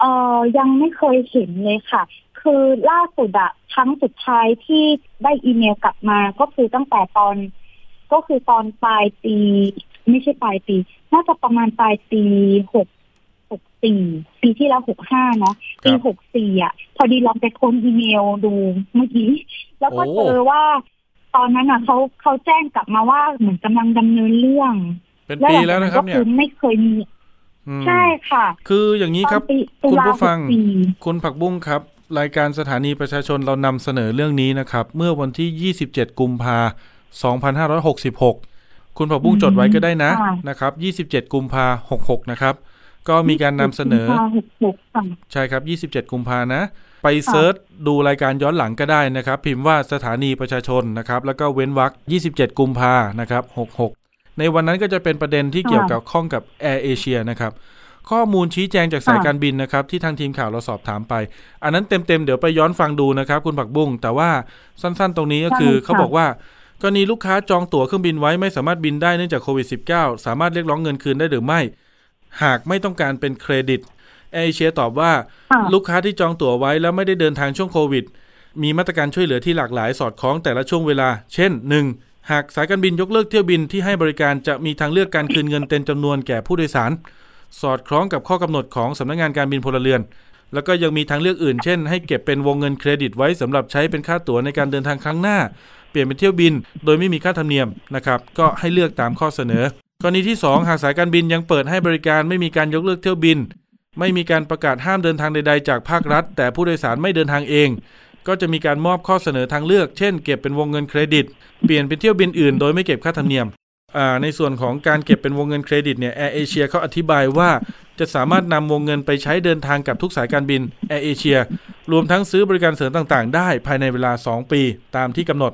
เออยังไม่เคยเห็นเลยค่ะ คือล่าสุดอะครั้งสุดท้ายที่ได้อีเมลกลับมา ก็คือตั้งแต่ตอน ก็คือตอนปลายปี ไม่ใช่ปลายปี น่าจะประมาณปลายปีหกหกสี่ปีที่แล้วหกห้าเนาะครับปีหกสี่อะ พอดีลองไปค้นอีเมลดูเมื่อกี้ แล้วก็โอ้เจอว่าตอนนั้นอะเขาเขาแจ้งกลับมาว่าเหมือนกำลังดำเนินเรื่อง เป็นปีแล้วนะครับก็เนี่ยคือไม่เคยมีอืมใช่ค่ะ คืออย่างนี้ครับตอนปีตุคุณลาผู้ฟังหกสี่คุณผักบุ้งครับ รายการสถานีประชาชนเรานำเสนอเรื่องนี้นะครับ เมื่อวันที่ 27 กุมภา2566 คุณผักบุ้งจดไว้ก็ได้นะค่ะนะครับ27กุมภา66นะครับ ก็มีการนำเสนอกุมภาหกหกค่ะใช่ครับ27กุมภานะ ไปเซิร์ชดูรายการย้อนหลังก็ได้นะครับ พิมพ์ว่าสถานีประชาชนนะครับ แล้วก็เว้นวรรค27กุมภานะครับ66ในวันนั้นก็จะเป็นประเด็นที่เกี่ยวกับข้องกับ Air Asia นะครับข้อมูลชี้แจงจากสายการบินนะครับ ที่ทางทีมข่าวเราสอบถามไป อันนั้นเต็มๆเดี๋ยวไปย้อนฟังดูนะครับ คุณผักบุ้งแต่ว่าสั้นๆ ตรงนี้ก็คือเขาบอกว่า กรณีลูกค้าจองตั๋วเครื่องบินไว้ไม่สามารถบินได้เนื่องจากโควิด -19 สามารถเรียกร้องเงินคืนได้หรือไม่ หากไม่ต้องการเป็นเครดิตแอร์เอเชียตอบว่า ลูกค้าที่จองตั๋วไว้แล้วไม่ได้เดินทางช่วงโควิด มีมาตรการช่วยเหลือที่หลากหลายสอดคล้องแต่ละช่วงเวลา เช่น 1. หากสายการบินยกเลิกเที่ยวบินที่ให้บริการจะมีทางเลือกการคืนเงินเต็มจำนวนแก่ผู้โดยสาร สอดคล้องกับข้อกำหนดของสำนักงงานการบินพลเรือน แล้วก็ยังมีทางเลือกอื่น เช่น ให้เก็บเป็นวงเงินเครดิตไว้สำหรับใช้เป็นค่าตั๋วในการเดินทางครั้งหน้า เปลี่ยนเป็นเที่ยวบิน โดยไม่มีค่าธรรมเนียมนะครับก็ให้เลือกตามข้อเสนอกรณีที่ 2 หากสายการบินยังเปิดให้บริการไม่มีการยกเลิกเที่ยวบิน ไม่มีการประกาศห้ามเดินทางใด ๆ จากภาครัฐ แต่ผู้โดยสารไม่เดินทางเอง ก็จะมีการมอบข้อเสนอทางเลือก เช่น เก็บเป็นวงเงินเครดิต เปลี่ยนเป็นเที่ยวบินอื่น โดยไม่เก็บค่าธรรมเนียม ในส่วนของการเก็บเป็นวงเงินเครดิตเนี่ยแอร์เอเชียเขาอธิบายว่าจะสามารถนำวงเงินไปใช้เดินทางกับทุกสายการบินแอร์เอเชียรวมทั้งซื้อบริการเสริมต่างๆ ได้ภายในเวลา 2 ปี ตามที่กำหนด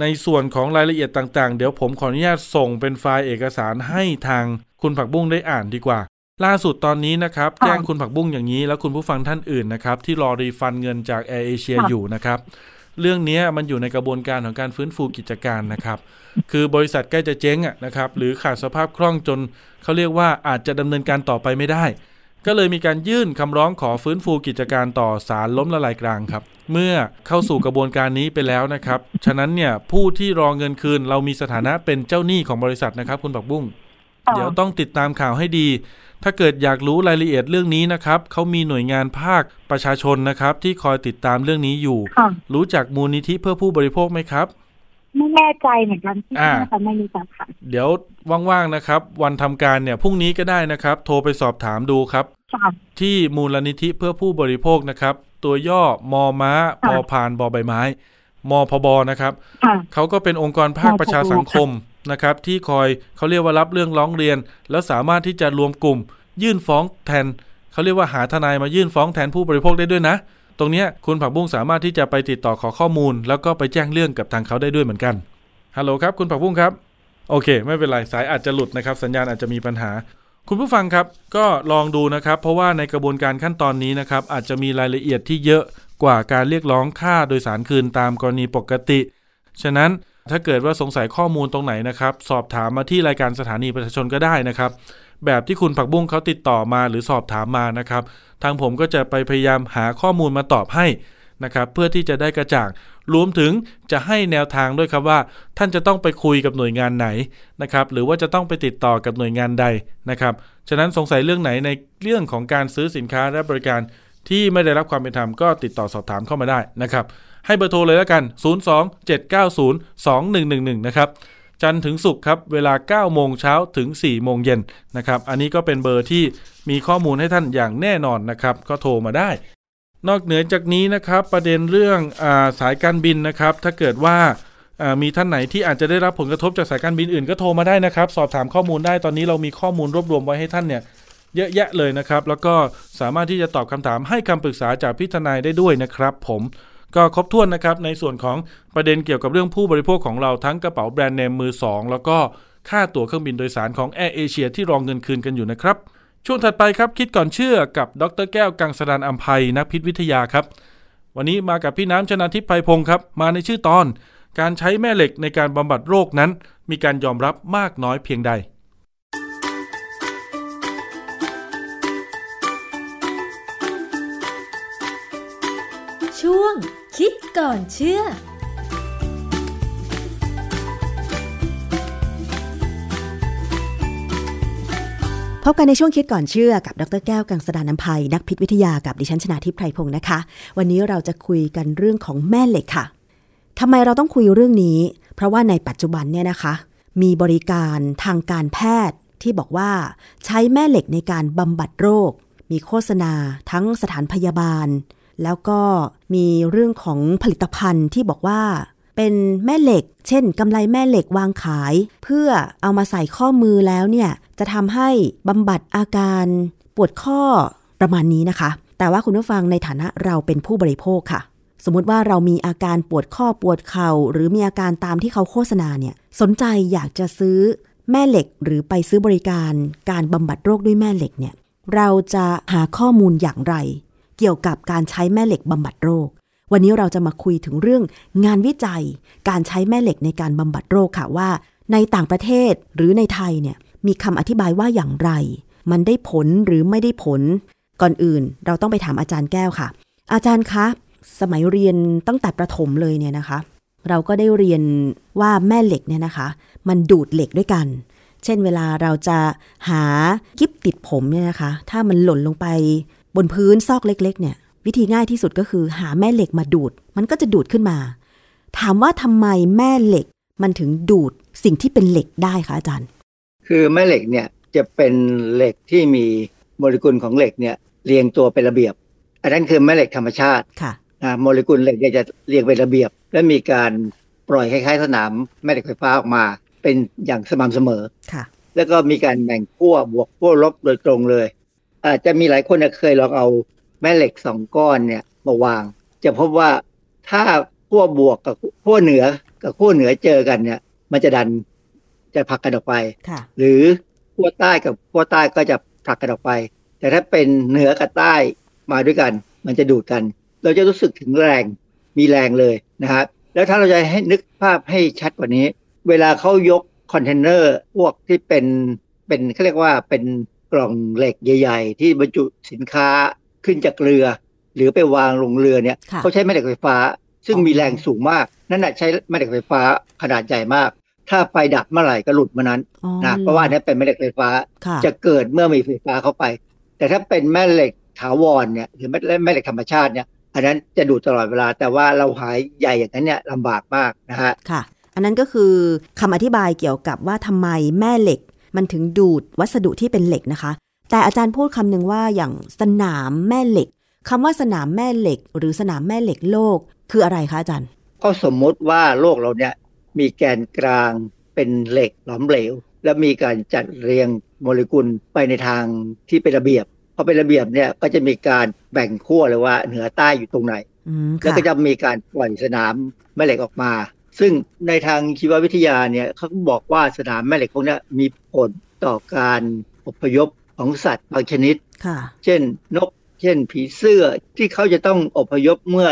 ในส่วนของรายละเอียดต่างๆ เดี๋ยวผมขออนุญาตส่งเป็นไฟล์เอกสารให้ทางคุณผักบุ้งได้อ่านดีกว่า ล่าสุดตอนนี้นะครับ แจ้งคุณผักบุ้งอย่างนี้ แล้วคุณผู้ฟังท่านอื่นนะครับ ที่รอ refund เงินจากแอร์เอเชียอยู่นะครับ เรื่องนี้มันอยู่ในกระบวนการของการฟื้นฟูกิจการนะครับ คือบริษัทใกล้จะเจ๊งอะนะครับ หรือขาดสภาพคล่องจนเขาเรียกว่าอาจจะดำเนินการต่อไปไม่ได้ ก็เลยมีการยื่นคำร้องขอฟื้นฟูกิจการต่อศาลล้มละลายกลางครับ เมื่อเข้าสู่กระบวนการนี้ไปแล้วนะครับ ฉะนั้นเนี่ยผู้ที่รอเงินคืนเรามีสถานะเป็นเจ้าหนี้ของบริษัทนะครับ คุณปักบุ้งเดี๋ยวต้องติดตามข่าวให้ดี ถ้าเกิดอยากรู้รายละเอียดเรื่องนี้นะครับ เขามีหน่วยงานภาคประชาชนนะครับ ที่คอยติดตามเรื่องนี้อยู่ รู้จักมูลนิธิเพื่อผู้บริโภคไหมครับ ไม่แน่ใจเหมือนกันที่น่าจะไม่รู้จักค่ะเดี๋ยวว่างๆนะครับ วันทำการเนี่ยพรุ่งนี้ก็ได้นะครับ โทรไปสอบถามดูครับ ที่มูลนิธิเพื่อผู้บริโภคนะครับ ตัวย่อมอม้าพอพานบอใบไม้มพบนะครับเขาก็เป็นองค์กรภาคประชาสังคมนะครับ ที่คอยเขาเรียกว่ารับเรื่องร้องเรียน แล้วสามารถที่จะรวมกลุ่ม ยื่นฟ้องแทนเขาเรียกว่าหาทนายมายื่นฟ้องแทนผู้บริโภคได้ด้วยนะ ตรงนี้คุณผักบุ้งสามารถที่จะไปติดต่อขอข้อมูล แล้วก็ไปแจ้งเรื่องกับทางเขาได้ด้วยเหมือนกันฮัลโหลครับคุณผักบุ้งครับโอเค ไม่เป็นไรสายอาจจะหลุดนะครับ สัญญาณอาจจะมีปัญหา คุณผู้ฟังครับ ก็ลองดูนะครับ เพราะว่าในกระบวนการขั้นตอนนี้นะครับ อาจจะมีรายละเอียดที่เยอะกว่าการเรียกร้องค่าโดยสารคืนตามกรณีปกติ ฉะนั้นถ้าเกิดว่าสงสัยข้อมูลตรงไหนนะครับ สอบถามมาที่รายการสถานีประชาชนก็ได้นะครับ แบบที่คุณผักบุ้งเขาติดต่อมาหรือสอบถามมานะครับ ทางผมก็จะไปพยายามหาข้อมูลมาตอบให้นะครับเพื่อที่จะได้กระจ่าง รวมถึงจะให้แนวทางด้วยครับว่า ท่านจะต้องไปคุยกับหน่วยงานไหนนะครับหรือว่าจะต้องไปติดต่อกับหน่วยงานใดนะครับฉะนั้นสงสัยเรื่องไหนในเรื่องของการซื้อสินค้าและบริการที่ไม่ได้รับความเป็นธรรมก็ติดต่อสอบถามเข้ามาได้นะครับให้เบอร์โทรเลยแล้วกัน 027902111 นะครับ จันทร์ถึงศุกร์ครับ เวลา 9 โมงเช้าถึง 4 โมงเย็นนะครับ อันนี้ก็เป็นเบอร์ที่มีข้อมูลให้ท่านอย่างแน่นอนนะครับ ก็โทรมาได้ นอกเหนือจากนี้นะครับประเด็นเรื่องอาสายการบินนะครับ ถ้าเกิดว่ามีท่านไหนที่อาจจะได้รับผลกระทบจากสายการบินอื่นก็โทรมาได้นะครับ สอบถามข้อมูลได้ตอนนี้เรามีข้อมูลรวบรวมไว้ให้ท่านเนี่ยเยอะแยะเลยนะครับ แล้วก็สามารถที่จะตอบคำถามให้คำปรึกษาจากพิทนายได้ด้วยนะครับ ผม ก็ครบถ้วนนะครับในส่วนของประเด็นเกี่ยวกับเรื่องผู้บริโภคของเราทั้งกระเป๋าแบรนด์เนมมือ 2 แล้วก็ค่าตั๋วเครื่องบินโดยสารของแอร์เอเชียที่รองเงินคืนกันอยู่นะครับ ช่วงถัดไปครับคิดก่อนเชื่อกับดรแก้วกังสดานอัมภัยนักพิษวิทยาครับ วันนี้มากับพี่น้ำชนาทิพย์ไพพงศ์ครับ มาในชื่อตอน การใช้แม่เหล็กในการบำบัดโรคนั้น มีการยอมรับมากน้อยเพียงใด ก่อนเชื่อพบกันในช่วงคิดก่อนเชื่อกับดรแก้วกังสดานนภัยนักพิษวิทยากับดิฉันชนาทิพไพรพงศ์นะคะ วันนี้เราจะคุยกันเรื่องของแม่เหล็กค่ะทำไมเราต้องคุยเรื่องนี้ เพราะว่าในปัจจุบันเนี่ยนะคะ มีบริการทางการแพทย์ที่บอกว่าใช้แม่เหล็กในการบำบัดโรค มีโฆษณาทั้งสถานพยาบาล แล้วก็มีเรื่องของผลิตภัณฑ์ที่บอกว่า เป็นแม่เหล็ก เช่นกำไลแม่เหล็กวางขาย เพื่อเอามาใส่ข้อมือแล้วเนี่ยจะทำให้บำบัดอาการปวดข้อประมาณนี้นะคะ แต่ว่าคุณผู้ฟังในฐานะเราเป็นผู้บริโภคค่ะ สมมติว่าเรามีอาการปวดข้อปวดเข่า หรือมีอาการตามที่เขาโฆษณาเนี่ยสนใจอยากจะซื้อแม่เหล็กหรือไปซื้อบริการการบำบัดโรคด้วยแม่เหล็กเนี่ยเราจะหาข้อมูลอย่างไร เกี่ยวกับการใช้แม่เหล็กบำบัดโรค วันนี้เราจะมาคุยถึงเรื่องงานวิจัย การใช้แม่เหล็กในการบำบัดโรคค่ะว่า ในต่างประเทศหรือในไทยเนี่ยมีคำอธิบายว่าอย่างไร มันได้ผลหรือไม่ได้ผล ก่อนอื่น เราต้องไปถามอาจารย์แก้วค่ะ อาจารย์คะสมัยเรียนตั้งแต่ประถมเลยเนี่ยนะคะ เราก็ได้เรียนว่าแม่เหล็กเนี่ยนะคะ มันดูดเหล็กด้วยกัน เช่นเวลาเราจะหากิบติดผมเนี่ยนะคะ ถ้ามันหล่นลงไป บนพื้นซอกเล็ก ๆ เนี่ย วิธีง่ายที่สุดก็คือหาแม่เหล็กมาดูด มันก็จะดูดขึ้นมา ถามว่าทำไมแม่เหล็กมันถึงดูดสิ่งที่เป็นเหล็กได้คะอาจารย์ คือแม่เหล็กเนี่ยจะเป็นเหล็กที่มีโมเลกุลของเหล็กเนี่ยเรียงตัวเป็นระเบียบ อันนั้นคือแม่เหล็กธรรมชาติค่ะนะโมเลกุลเหล็กเนี่ยจะเรียงเป็นระเบียบ และมีการปล่อยคล้ายๆสนามแม่เหล็กไฟฟ้าออกมา เป็นอย่างสม่ำเสมอค่ะ แล้วก็มีการแบ่งขั้วบวกขั้วลบโดยตรงเลย อาจจะมีหลายคนเคยลองเอาแม่เหล็กสองก้อนเนี่ยมาวาง จะพบว่าถ้าขั้วบวกกับขั้วเหนือกับขั้วเหนือเจอกันเนี่ย มันจะดันจะผลักกันออกไป หรือขั้วใต้กับขั้วใต้ก็จะผลักกันออกไป แต่ถ้าเป็นเหนือกับใต้มาด้วยกัน มันจะดูดกัน เราจะรู้สึกถึงแรงมีแรงเลยนะครับแล้วถ้าเราจะให้นึกภาพให้ชัดกว่านี้ เวลาเขายกคอนเทนเนอร์พวกที่เป็นเป็นเขาเรียกว่าเป็น กล่องเหล็กใหญ่ ๆ ที่บรรจุสินค้าขึ้นจากเรือ หรือไปวางลงเรือเนี่ยค่ะเขาใช้แม่เหล็กไฟฟ้า ซึ่งอ๋อมีแรงสูงมาก นั่นแหละใช้แม่เหล็กไฟฟ้าขนาดใหญ่มาก ถ้าไฟดับเมื่อไหร่ก็หลุดเมื่อนั้นอ๋อนะเพราะว่าอันนี้เป็นแม่เหล็กไฟฟ้าค่ะจะเกิดเมื่อมีไฟฟ้าเข้าไป แต่ถ้าเป็นแม่เหล็กถาวรเนี่ยหรือแม่แม่เหล็กธรรมชาติเนี่ยอันนั้นจะดูดตลอดเวลาแต่ว่าเราหายใหญ่อย่างนั้นเนี่ยลำบากมากนะฮะค่ะ อันนั้นก็คือคำอธิบายเกี่ยวกับว่าทำไมแม่เหล็ก มันถึงดูดวัสดุที่เป็นเหล็กนะคะ แต่อาจารย์พูดคำหนึ่งว่าอย่างสนามแม่เหล็กคำว่าสนามแม่เหล็ก หรือสนามแม่เหล็กโลกคืออะไรคะอาจารย์ ก็สมมติว่าโลกเราเนี่ยมีแกนกลางเป็นเหล็กหลอมเหลว และมีการจัดเรียงโมเลกุลไปในทางที่เป็นระเบียบพอเป็นระเบียบเนี่ยก็จะมีการแบ่งขั้วเลยว่าเหนือใต้อยู่ตรงไหนอืมแล้วค่ะก็จะมีการปล่อยสนามแม่เหล็กออกมา ซึ่งในทางชีววิทยาเนี่ยเขาก็บอกว่าสนามแม่เหล็กพวกเนี้ยมีผลต่อการอพยพของสัตว์บางชนิดค่ะเช่นนก เช่นผีเสื้อที่เขาจะต้องอพยพเมื่อ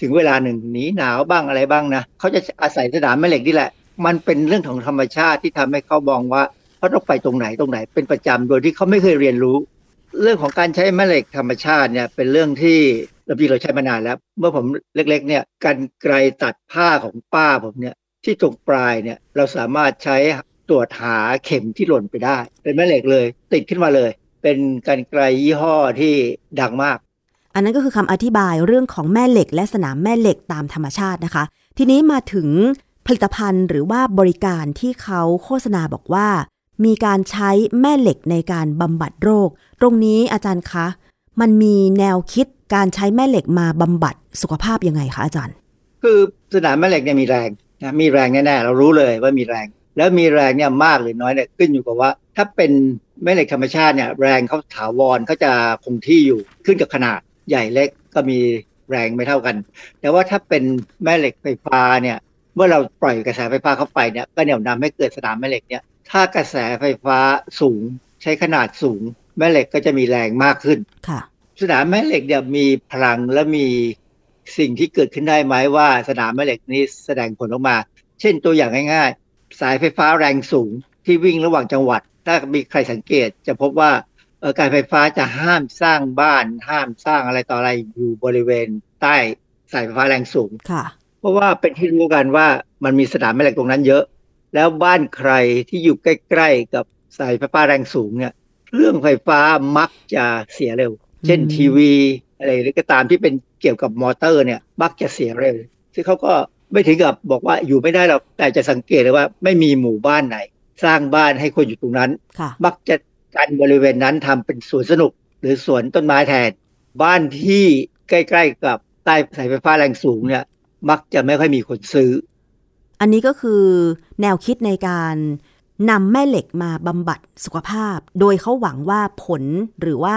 ถึงเวลาหนึ่งหนีหนาวบ้างอะไรบ้างนะเขาจะอาศัยสนามแม่เหล็กนี่แหละ มันเป็นเรื่องของธรรมชาติที่ทำให้เขามองว่าเขาต้องไปตรงไหนตรงไหน เป็นประจำโดยที่เขาไม่เคยเรียนรู้ เรื่องของการใช้แม่เหล็กธรรมชาติเนี่ยเป็นเรื่องที่ เราพี่เราใช้มานานแล้ว เมื่อผมเล็ก ๆ เนี่ยกันไกรตัดผ้าของป้าผมเนี่ย ที่ตรงปลายเนี่ยเราสามารถใช้ตรวจหาเข็มที่หล่นไปได้ เป็นแม่เหล็กเลย ติดขึ้นมาเลย เป็นกันไกรยี่ห้อที่ดังมาก อันนั้นก็คือคำอธิบายเรื่องของแม่เหล็ก และสนามแม่เหล็กตามธรรมชาตินะคะ ทีนี้มาถึงผลิตภัณฑ์หรือว่าบริการที่เขาโฆษณาบอกว่า มีการใช้แม่เหล็กในการบำบัดโรค ตรงนี้อาจารย์คะ มันมีแนวคิดการใช้แม่เหล็กมาบำบัดสุขภาพยังไงคะอาจารย์ คือสนามแม่เหล็กเนี่ยมีแรงนะมีแรงแน่ๆเรารู้เลยว่ามีแรง แล้วมีแรงเนี่ยมากหรือน้อยเนี่ยขึ้นอยู่กับว่า ถ้าเป็นแม่เหล็กธรรมชาติเนี่ยแรงเขาถาวรเขาจะคงที่อยู่ขึ้นกับขนาดใหญ่เล็กก็มีแรงไม่เท่ากัน แต่ว่าถ้าเป็นแม่เหล็กไฟฟ้าเนี่ยเมื่อเราปล่อยกระแสไฟฟ้าเข้าไปเนี่ยก็เหนี่ยวนำให้เกิดสนามแม่เหล็กเนี่ยถ้ากระแสไฟฟ้าสูงใช้ขนาดสูง แม่เหล็กก็จะมีแรงมากขึ้นค่ะ สนามแม่เหล็กเนี่ยมีพลังและมีสิ่งที่เกิดขึ้นได้ไหมว่า สนามแม่เหล็กนี้แสดงผลออกมา เช่นตัวอย่างง่ายๆ สายไฟฟ้าแรงสูงที่วิ่งระหว่างจังหวัด ถ้ามีใครสังเกตจะพบว่าเอ่อการไฟฟ้าจะห้ามสร้างบ้าน ห้ามสร้างอะไรต่ออะไรอยู่บริเวณใต้สายไฟฟ้าแรงสูงค่ะ เพราะว่าเป็นที่รู้กันว่ามันมีสนามแม่เหล็กตรงนั้นเยอะ แล้วบ้านใครที่อยู่ใกล้ ๆ กับสายไฟฟ้าแรงสูงเนี่ยเครื่องไฟฟ้ามักจะเสียเร็ว เช่นอืมทีวีอะไรหรือก็ตามที่เป็นเกี่ยวกับมอเตอร์เนี่ยมักจะเสียเร็ว ซึ่งเขาก็ไม่ถึงกับบอกว่าอยู่ไม่ได้หรอกแต่จะสังเกตเลยว่า ไม่มีหมู่บ้านไหน สร้างบ้านให้คนอยู่ตรงนั้นค่ะมักจะกันบริเวณนั้นทำเป็นสวนสนุก หรือสวนต้นไม้แทน บ้านที่ใกล้ๆกับใต้สายไฟฟ้าแรงสูงเนี่ย มักจะไม่ค่อยมีคนซื้อ อันนี้ก็คือแนวคิดในการนำแม่เหล็กมาบำบัดสุขภาพ โดยเขาหวังว่าผลหรือว่า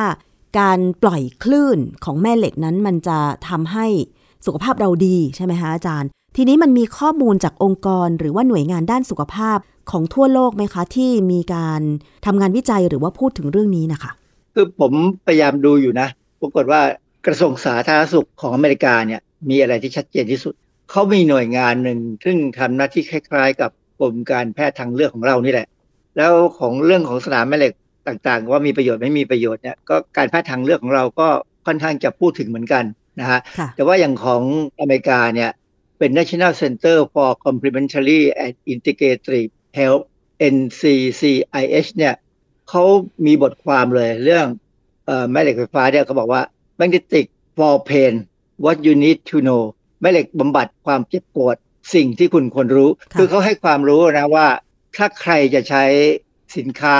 การปล่อยคลื่นของแม่เหล็กนั้นมันจะทำให้สุขภาพเราดีใช่ไหมคะอาจารย์ ทีนี้มันมีข้อมูลจากองค์กรหรือว่าหน่วยงานด้านสุขภาพของทั่วโลกไหมคะ ที่มีการทำงานวิจัยหรือว่าพูดถึงเรื่องนี้นะคะ คือผมพยายามดูอยู่นะปรากฏว่ากระทรวงสาธารณสุขของอเมริกาเนี่ยมีอะไรที่ชัดเจนที่สุด เขามีหน่วยงานหนึ่งซึ่งทำหน้าที่คล้าย ๆ กับกรมการแพทย์ทางเลือกของเรานี่แหละ แล้วของเรื่องของสนามแม่เหล็ก ต่างๆ ว่ามีประโยชน์ไม่มีประโยชน์เนี่ยก็การแพทย์ทางเลือกของเราก็ค่อนข้างจะพูดถึงเหมือนกันนะฮะค่ะแต่ว่าอย่างของอเมริกาเนี่ยเป็น National Center for Complementary and Integrative Health NCCIH เนี่ยเขามีบทความเลยเรื่องเอ่อแม่เหล็กไฟฟ้าเนี่ยเขาบอกว่า Magnetic for Pain What you need to know แม่เหล็กบำบัดความเจ็บปวดสิ่งที่คุณควรรู้ค่ะคือเขาให้ความรู้นะว่า ถ้าใครจะใช้สินค้า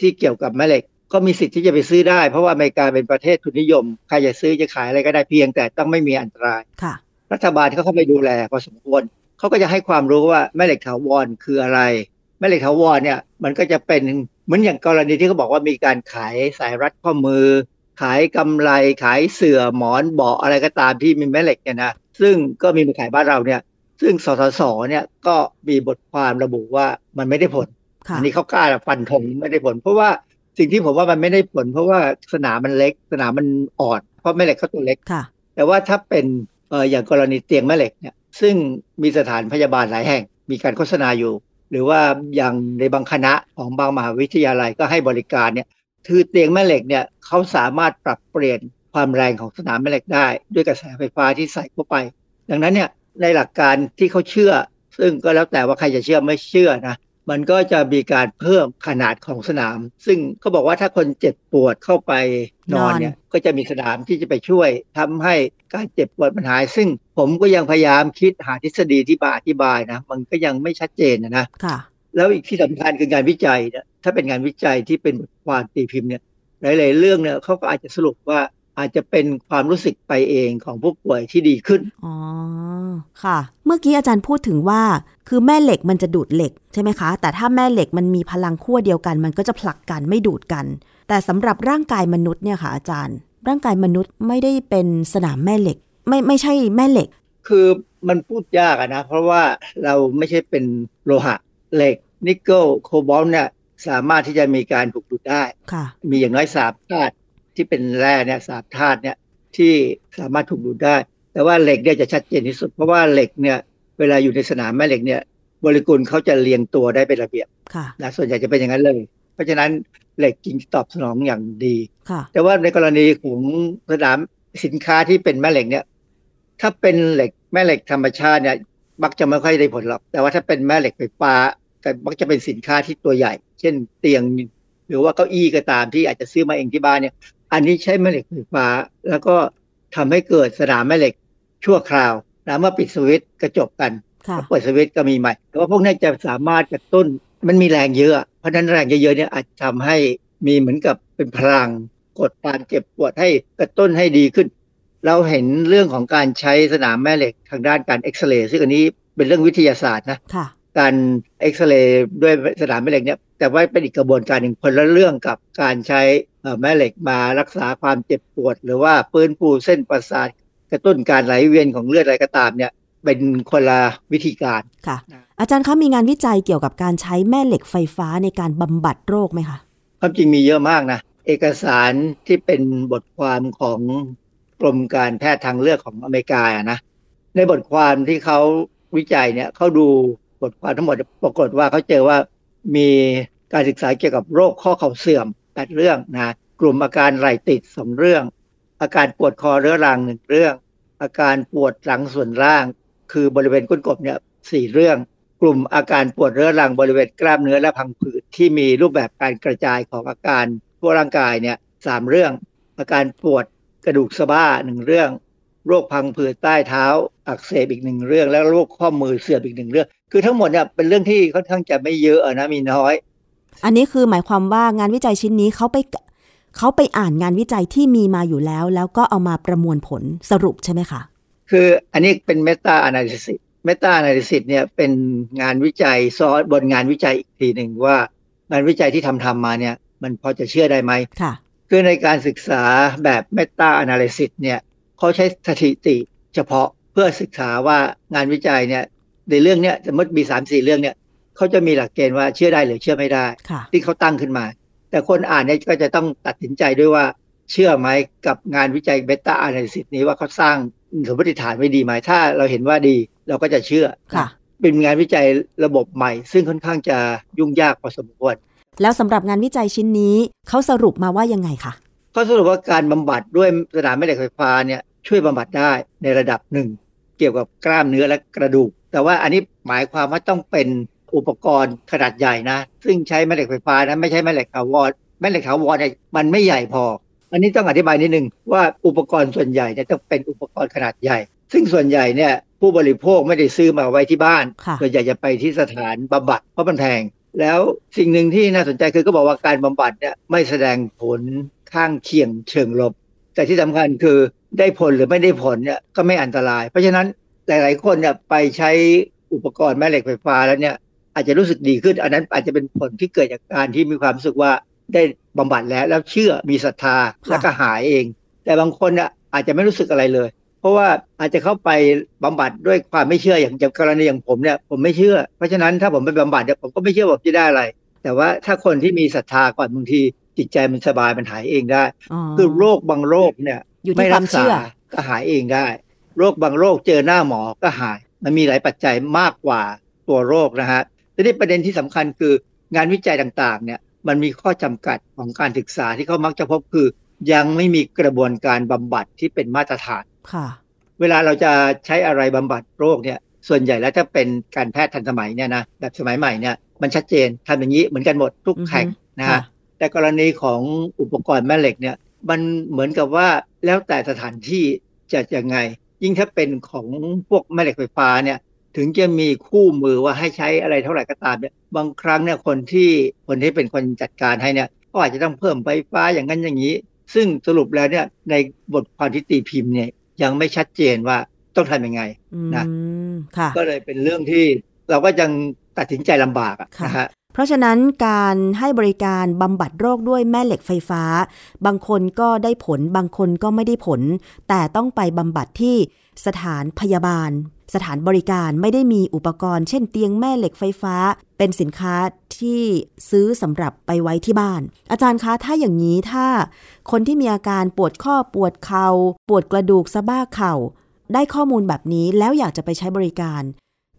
ที่เกี่ยวกับแม่เหล็ก ก็มีสิทธิ์ที่จะไปซื้อได้ เพราะว่าอเมริกาเป็นประเทศทุนนิยม ใครจะซื้อจะขายอะไรก็ได้เพียงแต่ต้องไม่มีอันตรายค่ะ รัฐบาลเขาเข้าไปดูแลพอสมควรเขาก็จะให้ความรู้ว่าแม่เหล็กถาวรคืออะไร แม่เหล็กถาวรเนี่ยมันก็จะเป็นเหมือนอย่างกรณีที่เขาบอกว่ามีการขายสายรัดข้อมือ ขายกำไรขายเสื่อหมอนเบาะอะไรก็ตามที่มีแม่เหล็กเนี่ยนะซึ่งก็มีมาขายบ้านเราเนี่ยซึ่งสสสเนี่ยก็มีบทความระบุว่ามันไม่ได้ผลค่ะ อันนี้เขากล้าฟันธงไม่ได้ผล เพราะว่าสิ่งที่ผมว่ามันไม่ได้ผล เพราะว่าสนามมันเล็ก สนามมันอ่อนเพราะแม่เหล็กเขาตัวเล็กค่ะ แต่ว่าถ้าเป็นเอ่ออย่างกรณีเตียงแม่เหล็กเนี่ย ซึ่งมีสถานพยาบาลหลายแห่ง มีการโฆษณาอยู่ หรือว่าอย่างในบางคณะของบางมหาวิทยาลัยก็ให้บริการเนี่ยคือเตียงแม่เหล็กเนี่ยเขาสามารถปรับเปลี่ยนความแรงของสนามแม่เหล็กได้ ด้วยกระแสไฟฟ้าที่ใส่เข้าไป ดังนั้นเนี่ยในหลักการที่เขาเชื่อ ซึ่งก็แล้วแต่ว่าใครจะเชื่อไม่เชื่อนะ มันก็จะมีการเพิ่มขนาดของสนาม ซึ่งเขาบอกว่าถ้าคนเจ็บปวดเข้าไปนอนเนี่ยก็จะมีสนามที่จะไปช่วยทำให้การเจ็บปวดมันหาย ซึ่งผมก็ยังพยายามคิดหาทฤษฎีที่บาอธิบายนะมันก็ยังไม่ชัดเจนนะนะค่ะแล้วอีกที่สำคัญคืองานวิจัยเนี่ยถ้าเป็นงานวิจัยที่เป็นบทความตีพิมพ์เนี่ยหลาย ๆ เรื่องเนี่ยเขาก็อาจจะสรุปว่า อาจจะเป็นความรู้สึกไปเองของผู้ป่วยที่ดีขึ้น อ๋อ ค่ะ เมื่อกี้อาจารย์พูดถึงว่า คือแม่เหล็กมันจะดูดเหล็กใช่ไหมคะ แต่ถ้าแม่เหล็กมันมีพลังขั้วเดียวกัน มันก็จะผลักกันไม่ดูดกัน แต่สำหรับร่างกายมนุษย์เนี่ยค่ะอาจารย์ ร่างกายมนุษย์ไม่ได้เป็นสนามแม่เหล็ก ไม่ไม่ใช่แม่เหล็ก คือมันพูดยากอะนะ เพราะว่าเราไม่ใช่เป็นโลหะเหล็ก นิกเกิลโคบอลต์เนี่ยสามารถที่จะมีการถูกดูดได้ค่ะมีอย่างน้อยสามธาตุ ที่เป็นแร่เนี่ยสามธาตุเนี่ยที่สามารถถูกดูดได้ แต่ว่าเหล็กเนี่ยจะชัดเจนที่สุด เพราะว่าเหล็กเนี่ยเวลาอยู่ในสนามแม่เหล็กเนี่ยโมเลกุลเขาจะเรียงตัวได้เป็นระเบียบค่ะนะส่วนใหญ่จะเป็นอย่างนั้นเลย เพราะฉะนั้นเหล็กจึงตอบสนองอย่างดีค่ะแต่ว่าในกรณีของสนามสินค้าที่เป็นแม่เหล็กเนี่ย ถ้าเป็นเหล็กแม่เหล็กธรรมชาติเนี่ยมักจะไม่ค่อยได้ผลหรอก แต่ว่าถ้าเป็นแม่เหล็กไฟฟ้าก็มักจะเป็นสินค้าที่ตัวใหญ่ เช่น เตียง หรือว่าเก้าอี้ก็ตามที่อาจจะซื้อมาเองที่บ้านเนี่ย อันนี้ใช้แม่เหล็กไฟฟ้า แล้วก็ทำให้เกิดสนามแม่เหล็กชั่วคราวนะเมื่อปิดสวิตช์ก็จบกันค่ะเปิดสวิตช์ก็มีใหม่ แต่ว่าพวกนี้จะสามารถกระตุ้นมันมีแรงเยอะ เพราะฉะนั้นแรงเยอะๆเนี่ยอาจจะทำให้มีเหมือนกับเป็นพลังกดการเจ็บปวดให้กระตุ้นให้ดีขึ้น เราเห็นเรื่องของการใช้สนามแม่เหล็กทางด้านการเอ็กซเรย์ซึ่งอันนี้เป็นเรื่องวิทยาศาสตร์นะค่ะ การเอ็กซเรย์ด้วยสนามแม่เหล็กเนี่ยแต่ว่าเป็นอีกกระบวนการหนึ่งคนละเรื่องกับการใช้เอ่อแม่เหล็กมารักษาความเจ็บปวด หรือว่าฟื้นฟูเส้นประสาทกระตุ้นการไหลเวียนของเลือดอะไรก็ตามเนี่ยเป็นคนละวิธีการค่ะ อาจารย์คะมีงานวิจัยเกี่ยวกับการใช้แม่เหล็กไฟฟ้าในการบำบัดโรคไหมคะความจริงมีเยอะมากนะเอกสารที่เป็นบทความของกรมการแพทย์ทางเลือกของอเมริกาอะนะในบทความที่เขาวิจัยเนี่ยเขาดู บทความทั้งหมดปรากฏว่าเขาเจอว่ามีการศึกษาเกี่ยวกับโรคข้อเข่าเสื่อมแปดเรื่องนะกลุ่มอาการไหลติดสองเรื่อง อาการปวดคอเรื้อรังหนึ่งเรื่อง อาการปวดหลังส่วนล่าง คือบริเวณก้นกบเนี่ยสี่เรื่อง กลุ่มอาการปวดเรื้อรังบริเวณกล้ามเนื้อและพังผืดที่มีรูปแบบการกระจายของอาการทั่วร่างกายเนี่ยสามเรื่อง อาการปวดกระดูกสะบ้าหนึ่งเรื่อง โรคพังผืดใต้เท้า อักเสบอีกหนึ่งเรื่อง แล้วโรคข้อมือเสื่อมอีกหนึ่งเรื่อง คือทั้งหมดเนี่ยเป็นเรื่องที่ค่อนข้างจะไม่เยอะอะนะมีน้อย อันนี้คือหมายความว่างานวิจัยชิ้นนี้เขาไปเขาไปอ่านงานวิจัยที่มีมาอยู่แล้ว แล้วก็เอามาประมวลผลสรุปใช่ไหมคะคืออันนี้เป็น Meta Analysis Meta Analysis เนี่ยเป็นงานวิจัยซ้อนบนงานวิจัยอีกทีหนึ่งว่างานวิจัยที่ทำทำมาเนี่ย มันพอจะเชื่อได้ไหมค่ะ คือในการศึกษาแบบ Meta Analysis เนี่ยเขาใช้สถิติเฉพาะเพื่อศึกษาว่างานวิจัยเนี่ย ในเรื่องเนี้ยสมมติมีสามสี่เรื่องเนี่ยเขาจะมีหลักเกณฑ์ว่าเชื่อได้หรือเชื่อไม่ได้ค่ะที่เขาตั้งขึ้นมา แต่คนอ่านเนี่ยก็จะต้องตัดสินใจด้วยว่าเชื่อไหมกับงานวิจัยเบต้าอนาลิซิสนี้ว่าเขาสร้างสมมติฐานไว้ดีไหมถ้าเราเห็นว่าดีเราก็จะเชื่อค่ะเป็นงานวิจัยระบบใหม่ ซึ่งค่อนข้างจะยุ่งยากพอสมควร แล้วสำหรับงานวิจัยชิ้นนี้เขาสรุปมาว่ายังไงคะก็สรุปว่าการบำบัดด้วยสนามแม่เหล็กไฟฟ้าเนี่ยช่วยบำบัดได้ในระดับหนึ่ง เกี่ยวกับกล้ามเนื้อและกระดูก แต่ว่าอันนี้หมายความว่าต้องเป็นอุปกรณ์ขนาดใหญ่นะ ซึ่งใช้แม่เหล็กไฟฟ้านะไม่ใช่แม่เหล็กถาวรแม่เหล็กถาวรเนี่ยมันไม่ใหญ่พอ อันนี้ต้องอธิบายนิดนึงว่าอุปกรณ์ส่วนใหญ่เนี่ยต้องเป็นอุปกรณ์ขนาดใหญ่ ซึ่งส่วนใหญ่เนี่ยผู้บริโภคไม่ได้ซื้อมาไว้ที่บ้านค่ะส่วนใหญ่จะไปที่สถานบำบัดเพราะมันแพงแล้วสิ่งหนึ่งที่น่าสนใจคือก็บอกว่าการบำบัดเนี่ยไม่แสดงผลข้างเคียงเชิงลบ แต่ที่สำคัญคือได้ผลหรือไม่ได้ผลเนี่ยก็ไม่อันตราย เพราะฉะนั้น หลายๆคนเนี่ยไปใช้อุปกรณ์แม่เหล็กไฟฟ้าแล้วเนี่ย อาจจะรู้สึกดีขึ้น อันนั้นอาจจะเป็นผลที่เกิดจากการที่มีความรู้สึกว่าได้บำบัดแล้วแล้วเชื่อมีศรัทธาแล้วก็หายเอง แต่บางคนเนี่ยอาจจะไม่รู้สึกอะไรเลย เพราะว่าอาจจะเข้าไปบำบัดด้วยความไม่เชื่ออย่างอย่างกรณีอย่างผมเนี่ยผมไม่เชื่อ เพราะฉะนั้นถ้าผมไปบำบัดเนี่ยผมก็ไม่เชื่อว่าผมจะได้อะไร แต่ว่าถ้าคนที่มีศรัทธาก่อนบางทีจิตใจมันสบายมันหายเองได้ คือโรคบางโรคเนี่ยอยู่ที่ไม่ครัวามษาเชื่อก็หายเองได้ โรคบางโรคเจอหน้าหมอก็หาย มันมีหลายปัจจัยมากกว่าตัวโรคนะฮะทีนี้ประเด็นที่สำคัญคืองานวิจัยต่างๆเนี่ยมันมีข้อจำกัดของการศึกษาที่เขามักจะพบคือ ยังไม่มีกระบวนการบำบัดที่เป็นมาตรฐานค่ะ เวลาเราจะใช้อะไรบำบัดโรคเนี่ยส่วนใหญ่แล้วถ้าเป็นการแพทย์ทันสมัยเนี่ยนะแบบสมัยใหม่เนี่ยมันชัดเจนทำอย่างนี้เหมือนกันหมดทุกอือฮึแห่งนะค่ะฮะแต่กรณีของอุปกรณ์แม่เหล็กเนี่ยมันเหมือนกับว่าแล้วแต่สถานที่จะยังไง ยิ่งถ้าเป็นของพวกแม่เหล็กไฟฟ้าเนี่ยถึงจะมีคู่มือว่าให้ใช้อะไรเท่าไหร่ก็ตามเนี่ยบางครั้งเนี่ยคนที่คนที่เป็นคนจัดการให้เนี่ยก็อาจจะต้องเพิ่มไฟฟ้าอย่างนั้นอย่างนี้ ซึ่งสรุปแล้วเนี่ยในบทความที่ตีพิมพ์เนี่ยยังไม่ชัดเจนว่าต้องทำยังไงอืมนะค่ะก็เลยเป็นเรื่องที่เราก็ยังตัดสินใจลำบากอะค่ะนะฮะเพ ราะฉะนั้นการให้บริการบำบัดโรคด้วยแม่เหล็กไฟฟ้า บางคนก็ได้ผลบางคนก็ไม่ได้ผล แต่ต้องไปบำบัดที่สถานพยาบาล สถานบริการไม่ได้มีอุปกรณ์ เช่นเตียงแม่เหล็กไฟฟ้า เป็นสินค้าที่ซื้อสำหรับไปไว้ที่บ้าน อาจารย์คะถ้าอย่างนี้ถ้า คนที่มีอาการปวดข้อปวดเขา่าปวดกระดูกสะบ้าเข่า ได้ข้อมูลแบบนี้แล้วอยากจะไปใช้บริการ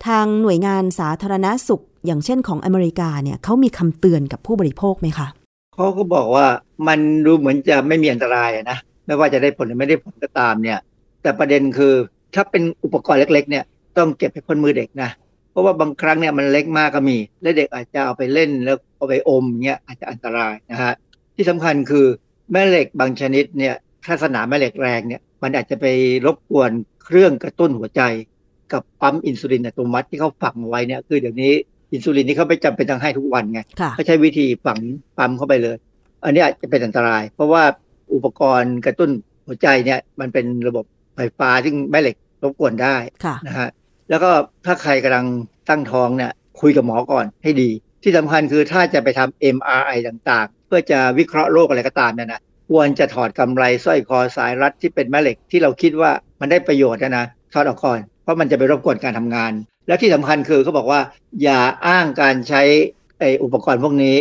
ทางหน่วยงานสาธารณสุข อย่างเช่นของอเมริกาเนี่ยเขามีคำเตือนกับผู้บริโภคไหมคะเขาก็บอกว่ามันดูเหมือนจะไม่มีอันตรายนะไม่ว่าจะได้ผลหรือไม่ได้ผลก็ตามเนี่ย แต่ประเด็นคือถ้าเป็นอุปกรณ์เล็ก ๆ เนี่ยต้องเก็บให้พ้นมือเด็กนะเพราะว่าบางครั้งเนี่ยมันเล็กมากก็มี และเด็กอาจจะเอาไปเล่นแล้วเอาไปอมเงี้ยอาจจะอันตรายนะฮะที่สำคัญคือแม่เหล็กบางชนิดเนี่ยถ้าสนามแม่เหล็กแรงเนี่ยมันอาจจะไปรบกวนเครื่องกระตุ้นหัวใจ กับปั๊มอินซูลินอัตโนมัติที่เขาฝังเอาไว้เนี่ยคือเดี๋ยวนี้ อินซูลินที่เขาไม่จำเป็นต้องให้ทุกวันไงค่ะเขาใช้วิธีฝังปั๊มเข้าไปเลย อันนี้อาจจะเป็นอันตราย เพราะว่าอุปกรณ์กระตุ้นหัวใจเนี่ยมันเป็นระบบไฟฟ้าซึ่งแม่เหล็กรบกวนได้ค่ะนะฮะแล้วก็ถ้าใครกำลังตั้งท้องเนี่ยคุยกับหมอก่อนให้ดี ที่สำคัญคือถ้าจะไปทำ MRI ต่างๆ เพื่อจะวิเคราะห์โรคอะไรก็ตามเนี่ยนะควรจะถอดกำไรสร้อยคอสายรัดที่เป็นแม่เหล็กที่เราคิดว่ามันได้ประโยชน์นะนะถอดออกก่อนเพราะมันจะไปรบกวนการทำงาน แล้วที่สำคัญคือเขาบอกว่า อย่าอ้างการใช้ไออุปกรณ์พวกนี้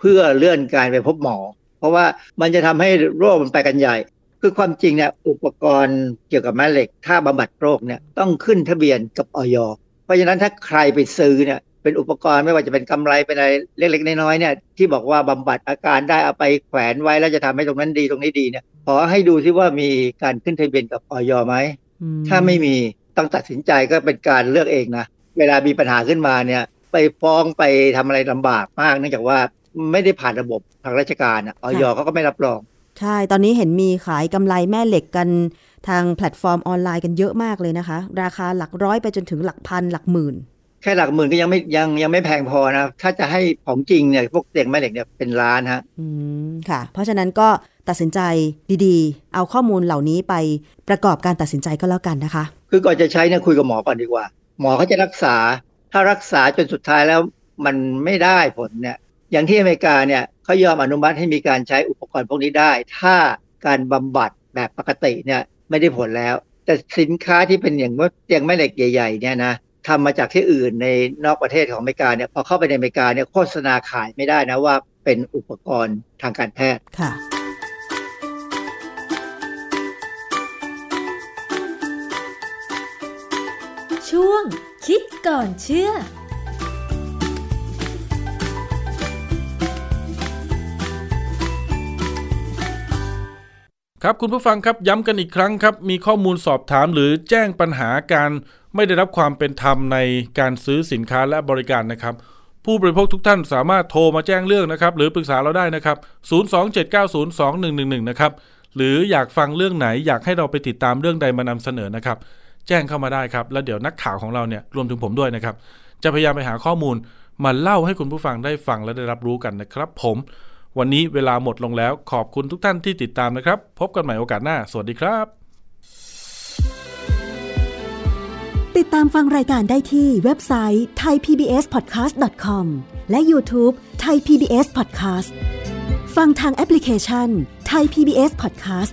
เพื่อเลื่อนการไปพบหมอ เพราะว่ามันจะทำให้โรคมันไปกันใหญ่ คือความจริงเนี่ยอุปกรณ์เกี่ยวกับแม่เหล็ก ถ้าบำบัดโรคเนี่ยต้องขึ้นทะเบียนกับออยเพราะฉะนั้นถ้าใครไปซื้อเนี่ยเป็นอุปกรณ์ไม่ว่าจะเป็นกำไรเป็นอะไรเล็กๆน้อยๆเนี่ยที่บอกว่าบำบัดอาการได้เอาไปแขวนไว้แล้วจะทำให้ตรงนั้นดีตรงนี้ดีเนี่ยขอให้ดูที่ว่ามีการขึ้นทะเบียนกับออยไหมอืถ้าไม่มี ต้องตัดสินใจก็เป็นการเลือกเองนะเวลามีปัญหาขึ้นมาเนี่ย ไปฟ้องไปทำอะไรลำบากมากเนื่องจากว่าไม่ได้ผ่านระบบทางราชการอะออยเขาก็ไม่รับรอง ใช่ ตอนนี้เห็นมีขายกำไรแม่เหล็กกันทางแพลตฟอร์มออนไลน์กันเยอะมากเลยนะคะ ราคาหลักร้อยไปจนถึงหลักพันหลักหมื่น แค่หลักหมื่นก็ยังไม่ยังยังไม่แพงพอนะ ถ้าจะให้ของจริงเนี่ยพวกเตียงแม่เหล็กเนี่ยเป็นล้านฮะ อืมค่ะ เพราะฉะนั้นก็ ตัดสินใจดีๆ เอาข้อมูลเหล่านี้ไปประกอบการตัดสินใจก็แล้วกันนะคะ คือก่อนจะใช้เนี่ยคุยกับหมอก่อนดีกว่า หมอเขาจะรักษา ถ้ารักษาจนสุดท้ายแล้วมันไม่ได้ผลเนี่ยอย่างที่อเมริกาเนี่ยเขายอมอนุมัติให้มีการใช้อุปกรณ์พวกนี้ได้ ถ้าการบำบัดแบบปกติเนี่ยไม่ได้ผลแล้ว แต่สินค้าที่เป็นอย่างว่าเตียงแม่เหล็กใหญ่ๆเนี่ยนะทำมาจากที่อื่นในนอกประเทศของอเมริกาเนี่ยพอเข้าไปในอเมริกาเนี่ยโฆษณาขายไม่ได้นะว่าเป็นอุปกรณ์ทางการแพทย์ค่ะ ช่วง คิดก่อนเชื่อครับคุณผู้ฟังครับย้ำกันอีกครั้งครับ มีข้อมูลสอบถามหรือแจ้งปัญหาการไม่ได้รับความเป็นธรรมในการซื้อสินค้าและบริการนะครับ ผู้บริโภคทุกท่านสามารถโทรมาแจ้งเรื่องนะครับ หรือปรึกษาเราได้นะครับ 027902111 นะครับ หรืออยากฟังเรื่องไหนอยากให้เราไปติดตามเรื่องใดมานำเสนอนะครับ แจ้งเข้ามาได้ครับ แล้วเดี๋ยวนักข่าวของเราเนี่ยรวมถึงผมด้วยนะครับ จะพยายามไปหาข้อมูลมาเล่าให้คุณผู้ฟังได้ฟังและได้รับรู้กันนะครับ ผม วันนี้เวลาหมดลงแล้ว ขอบคุณทุกท่านที่ติดตามนะครับ พบกันใหม่โอกาสหน้า สวัสดีครับ ติดตามฟังรายการได้ที่เว็บไซต์ thaipbspodcast.com และ YouTube Thai PBS Podcast ฟังทางแอปพลิเคชัน Thai PBS Podcast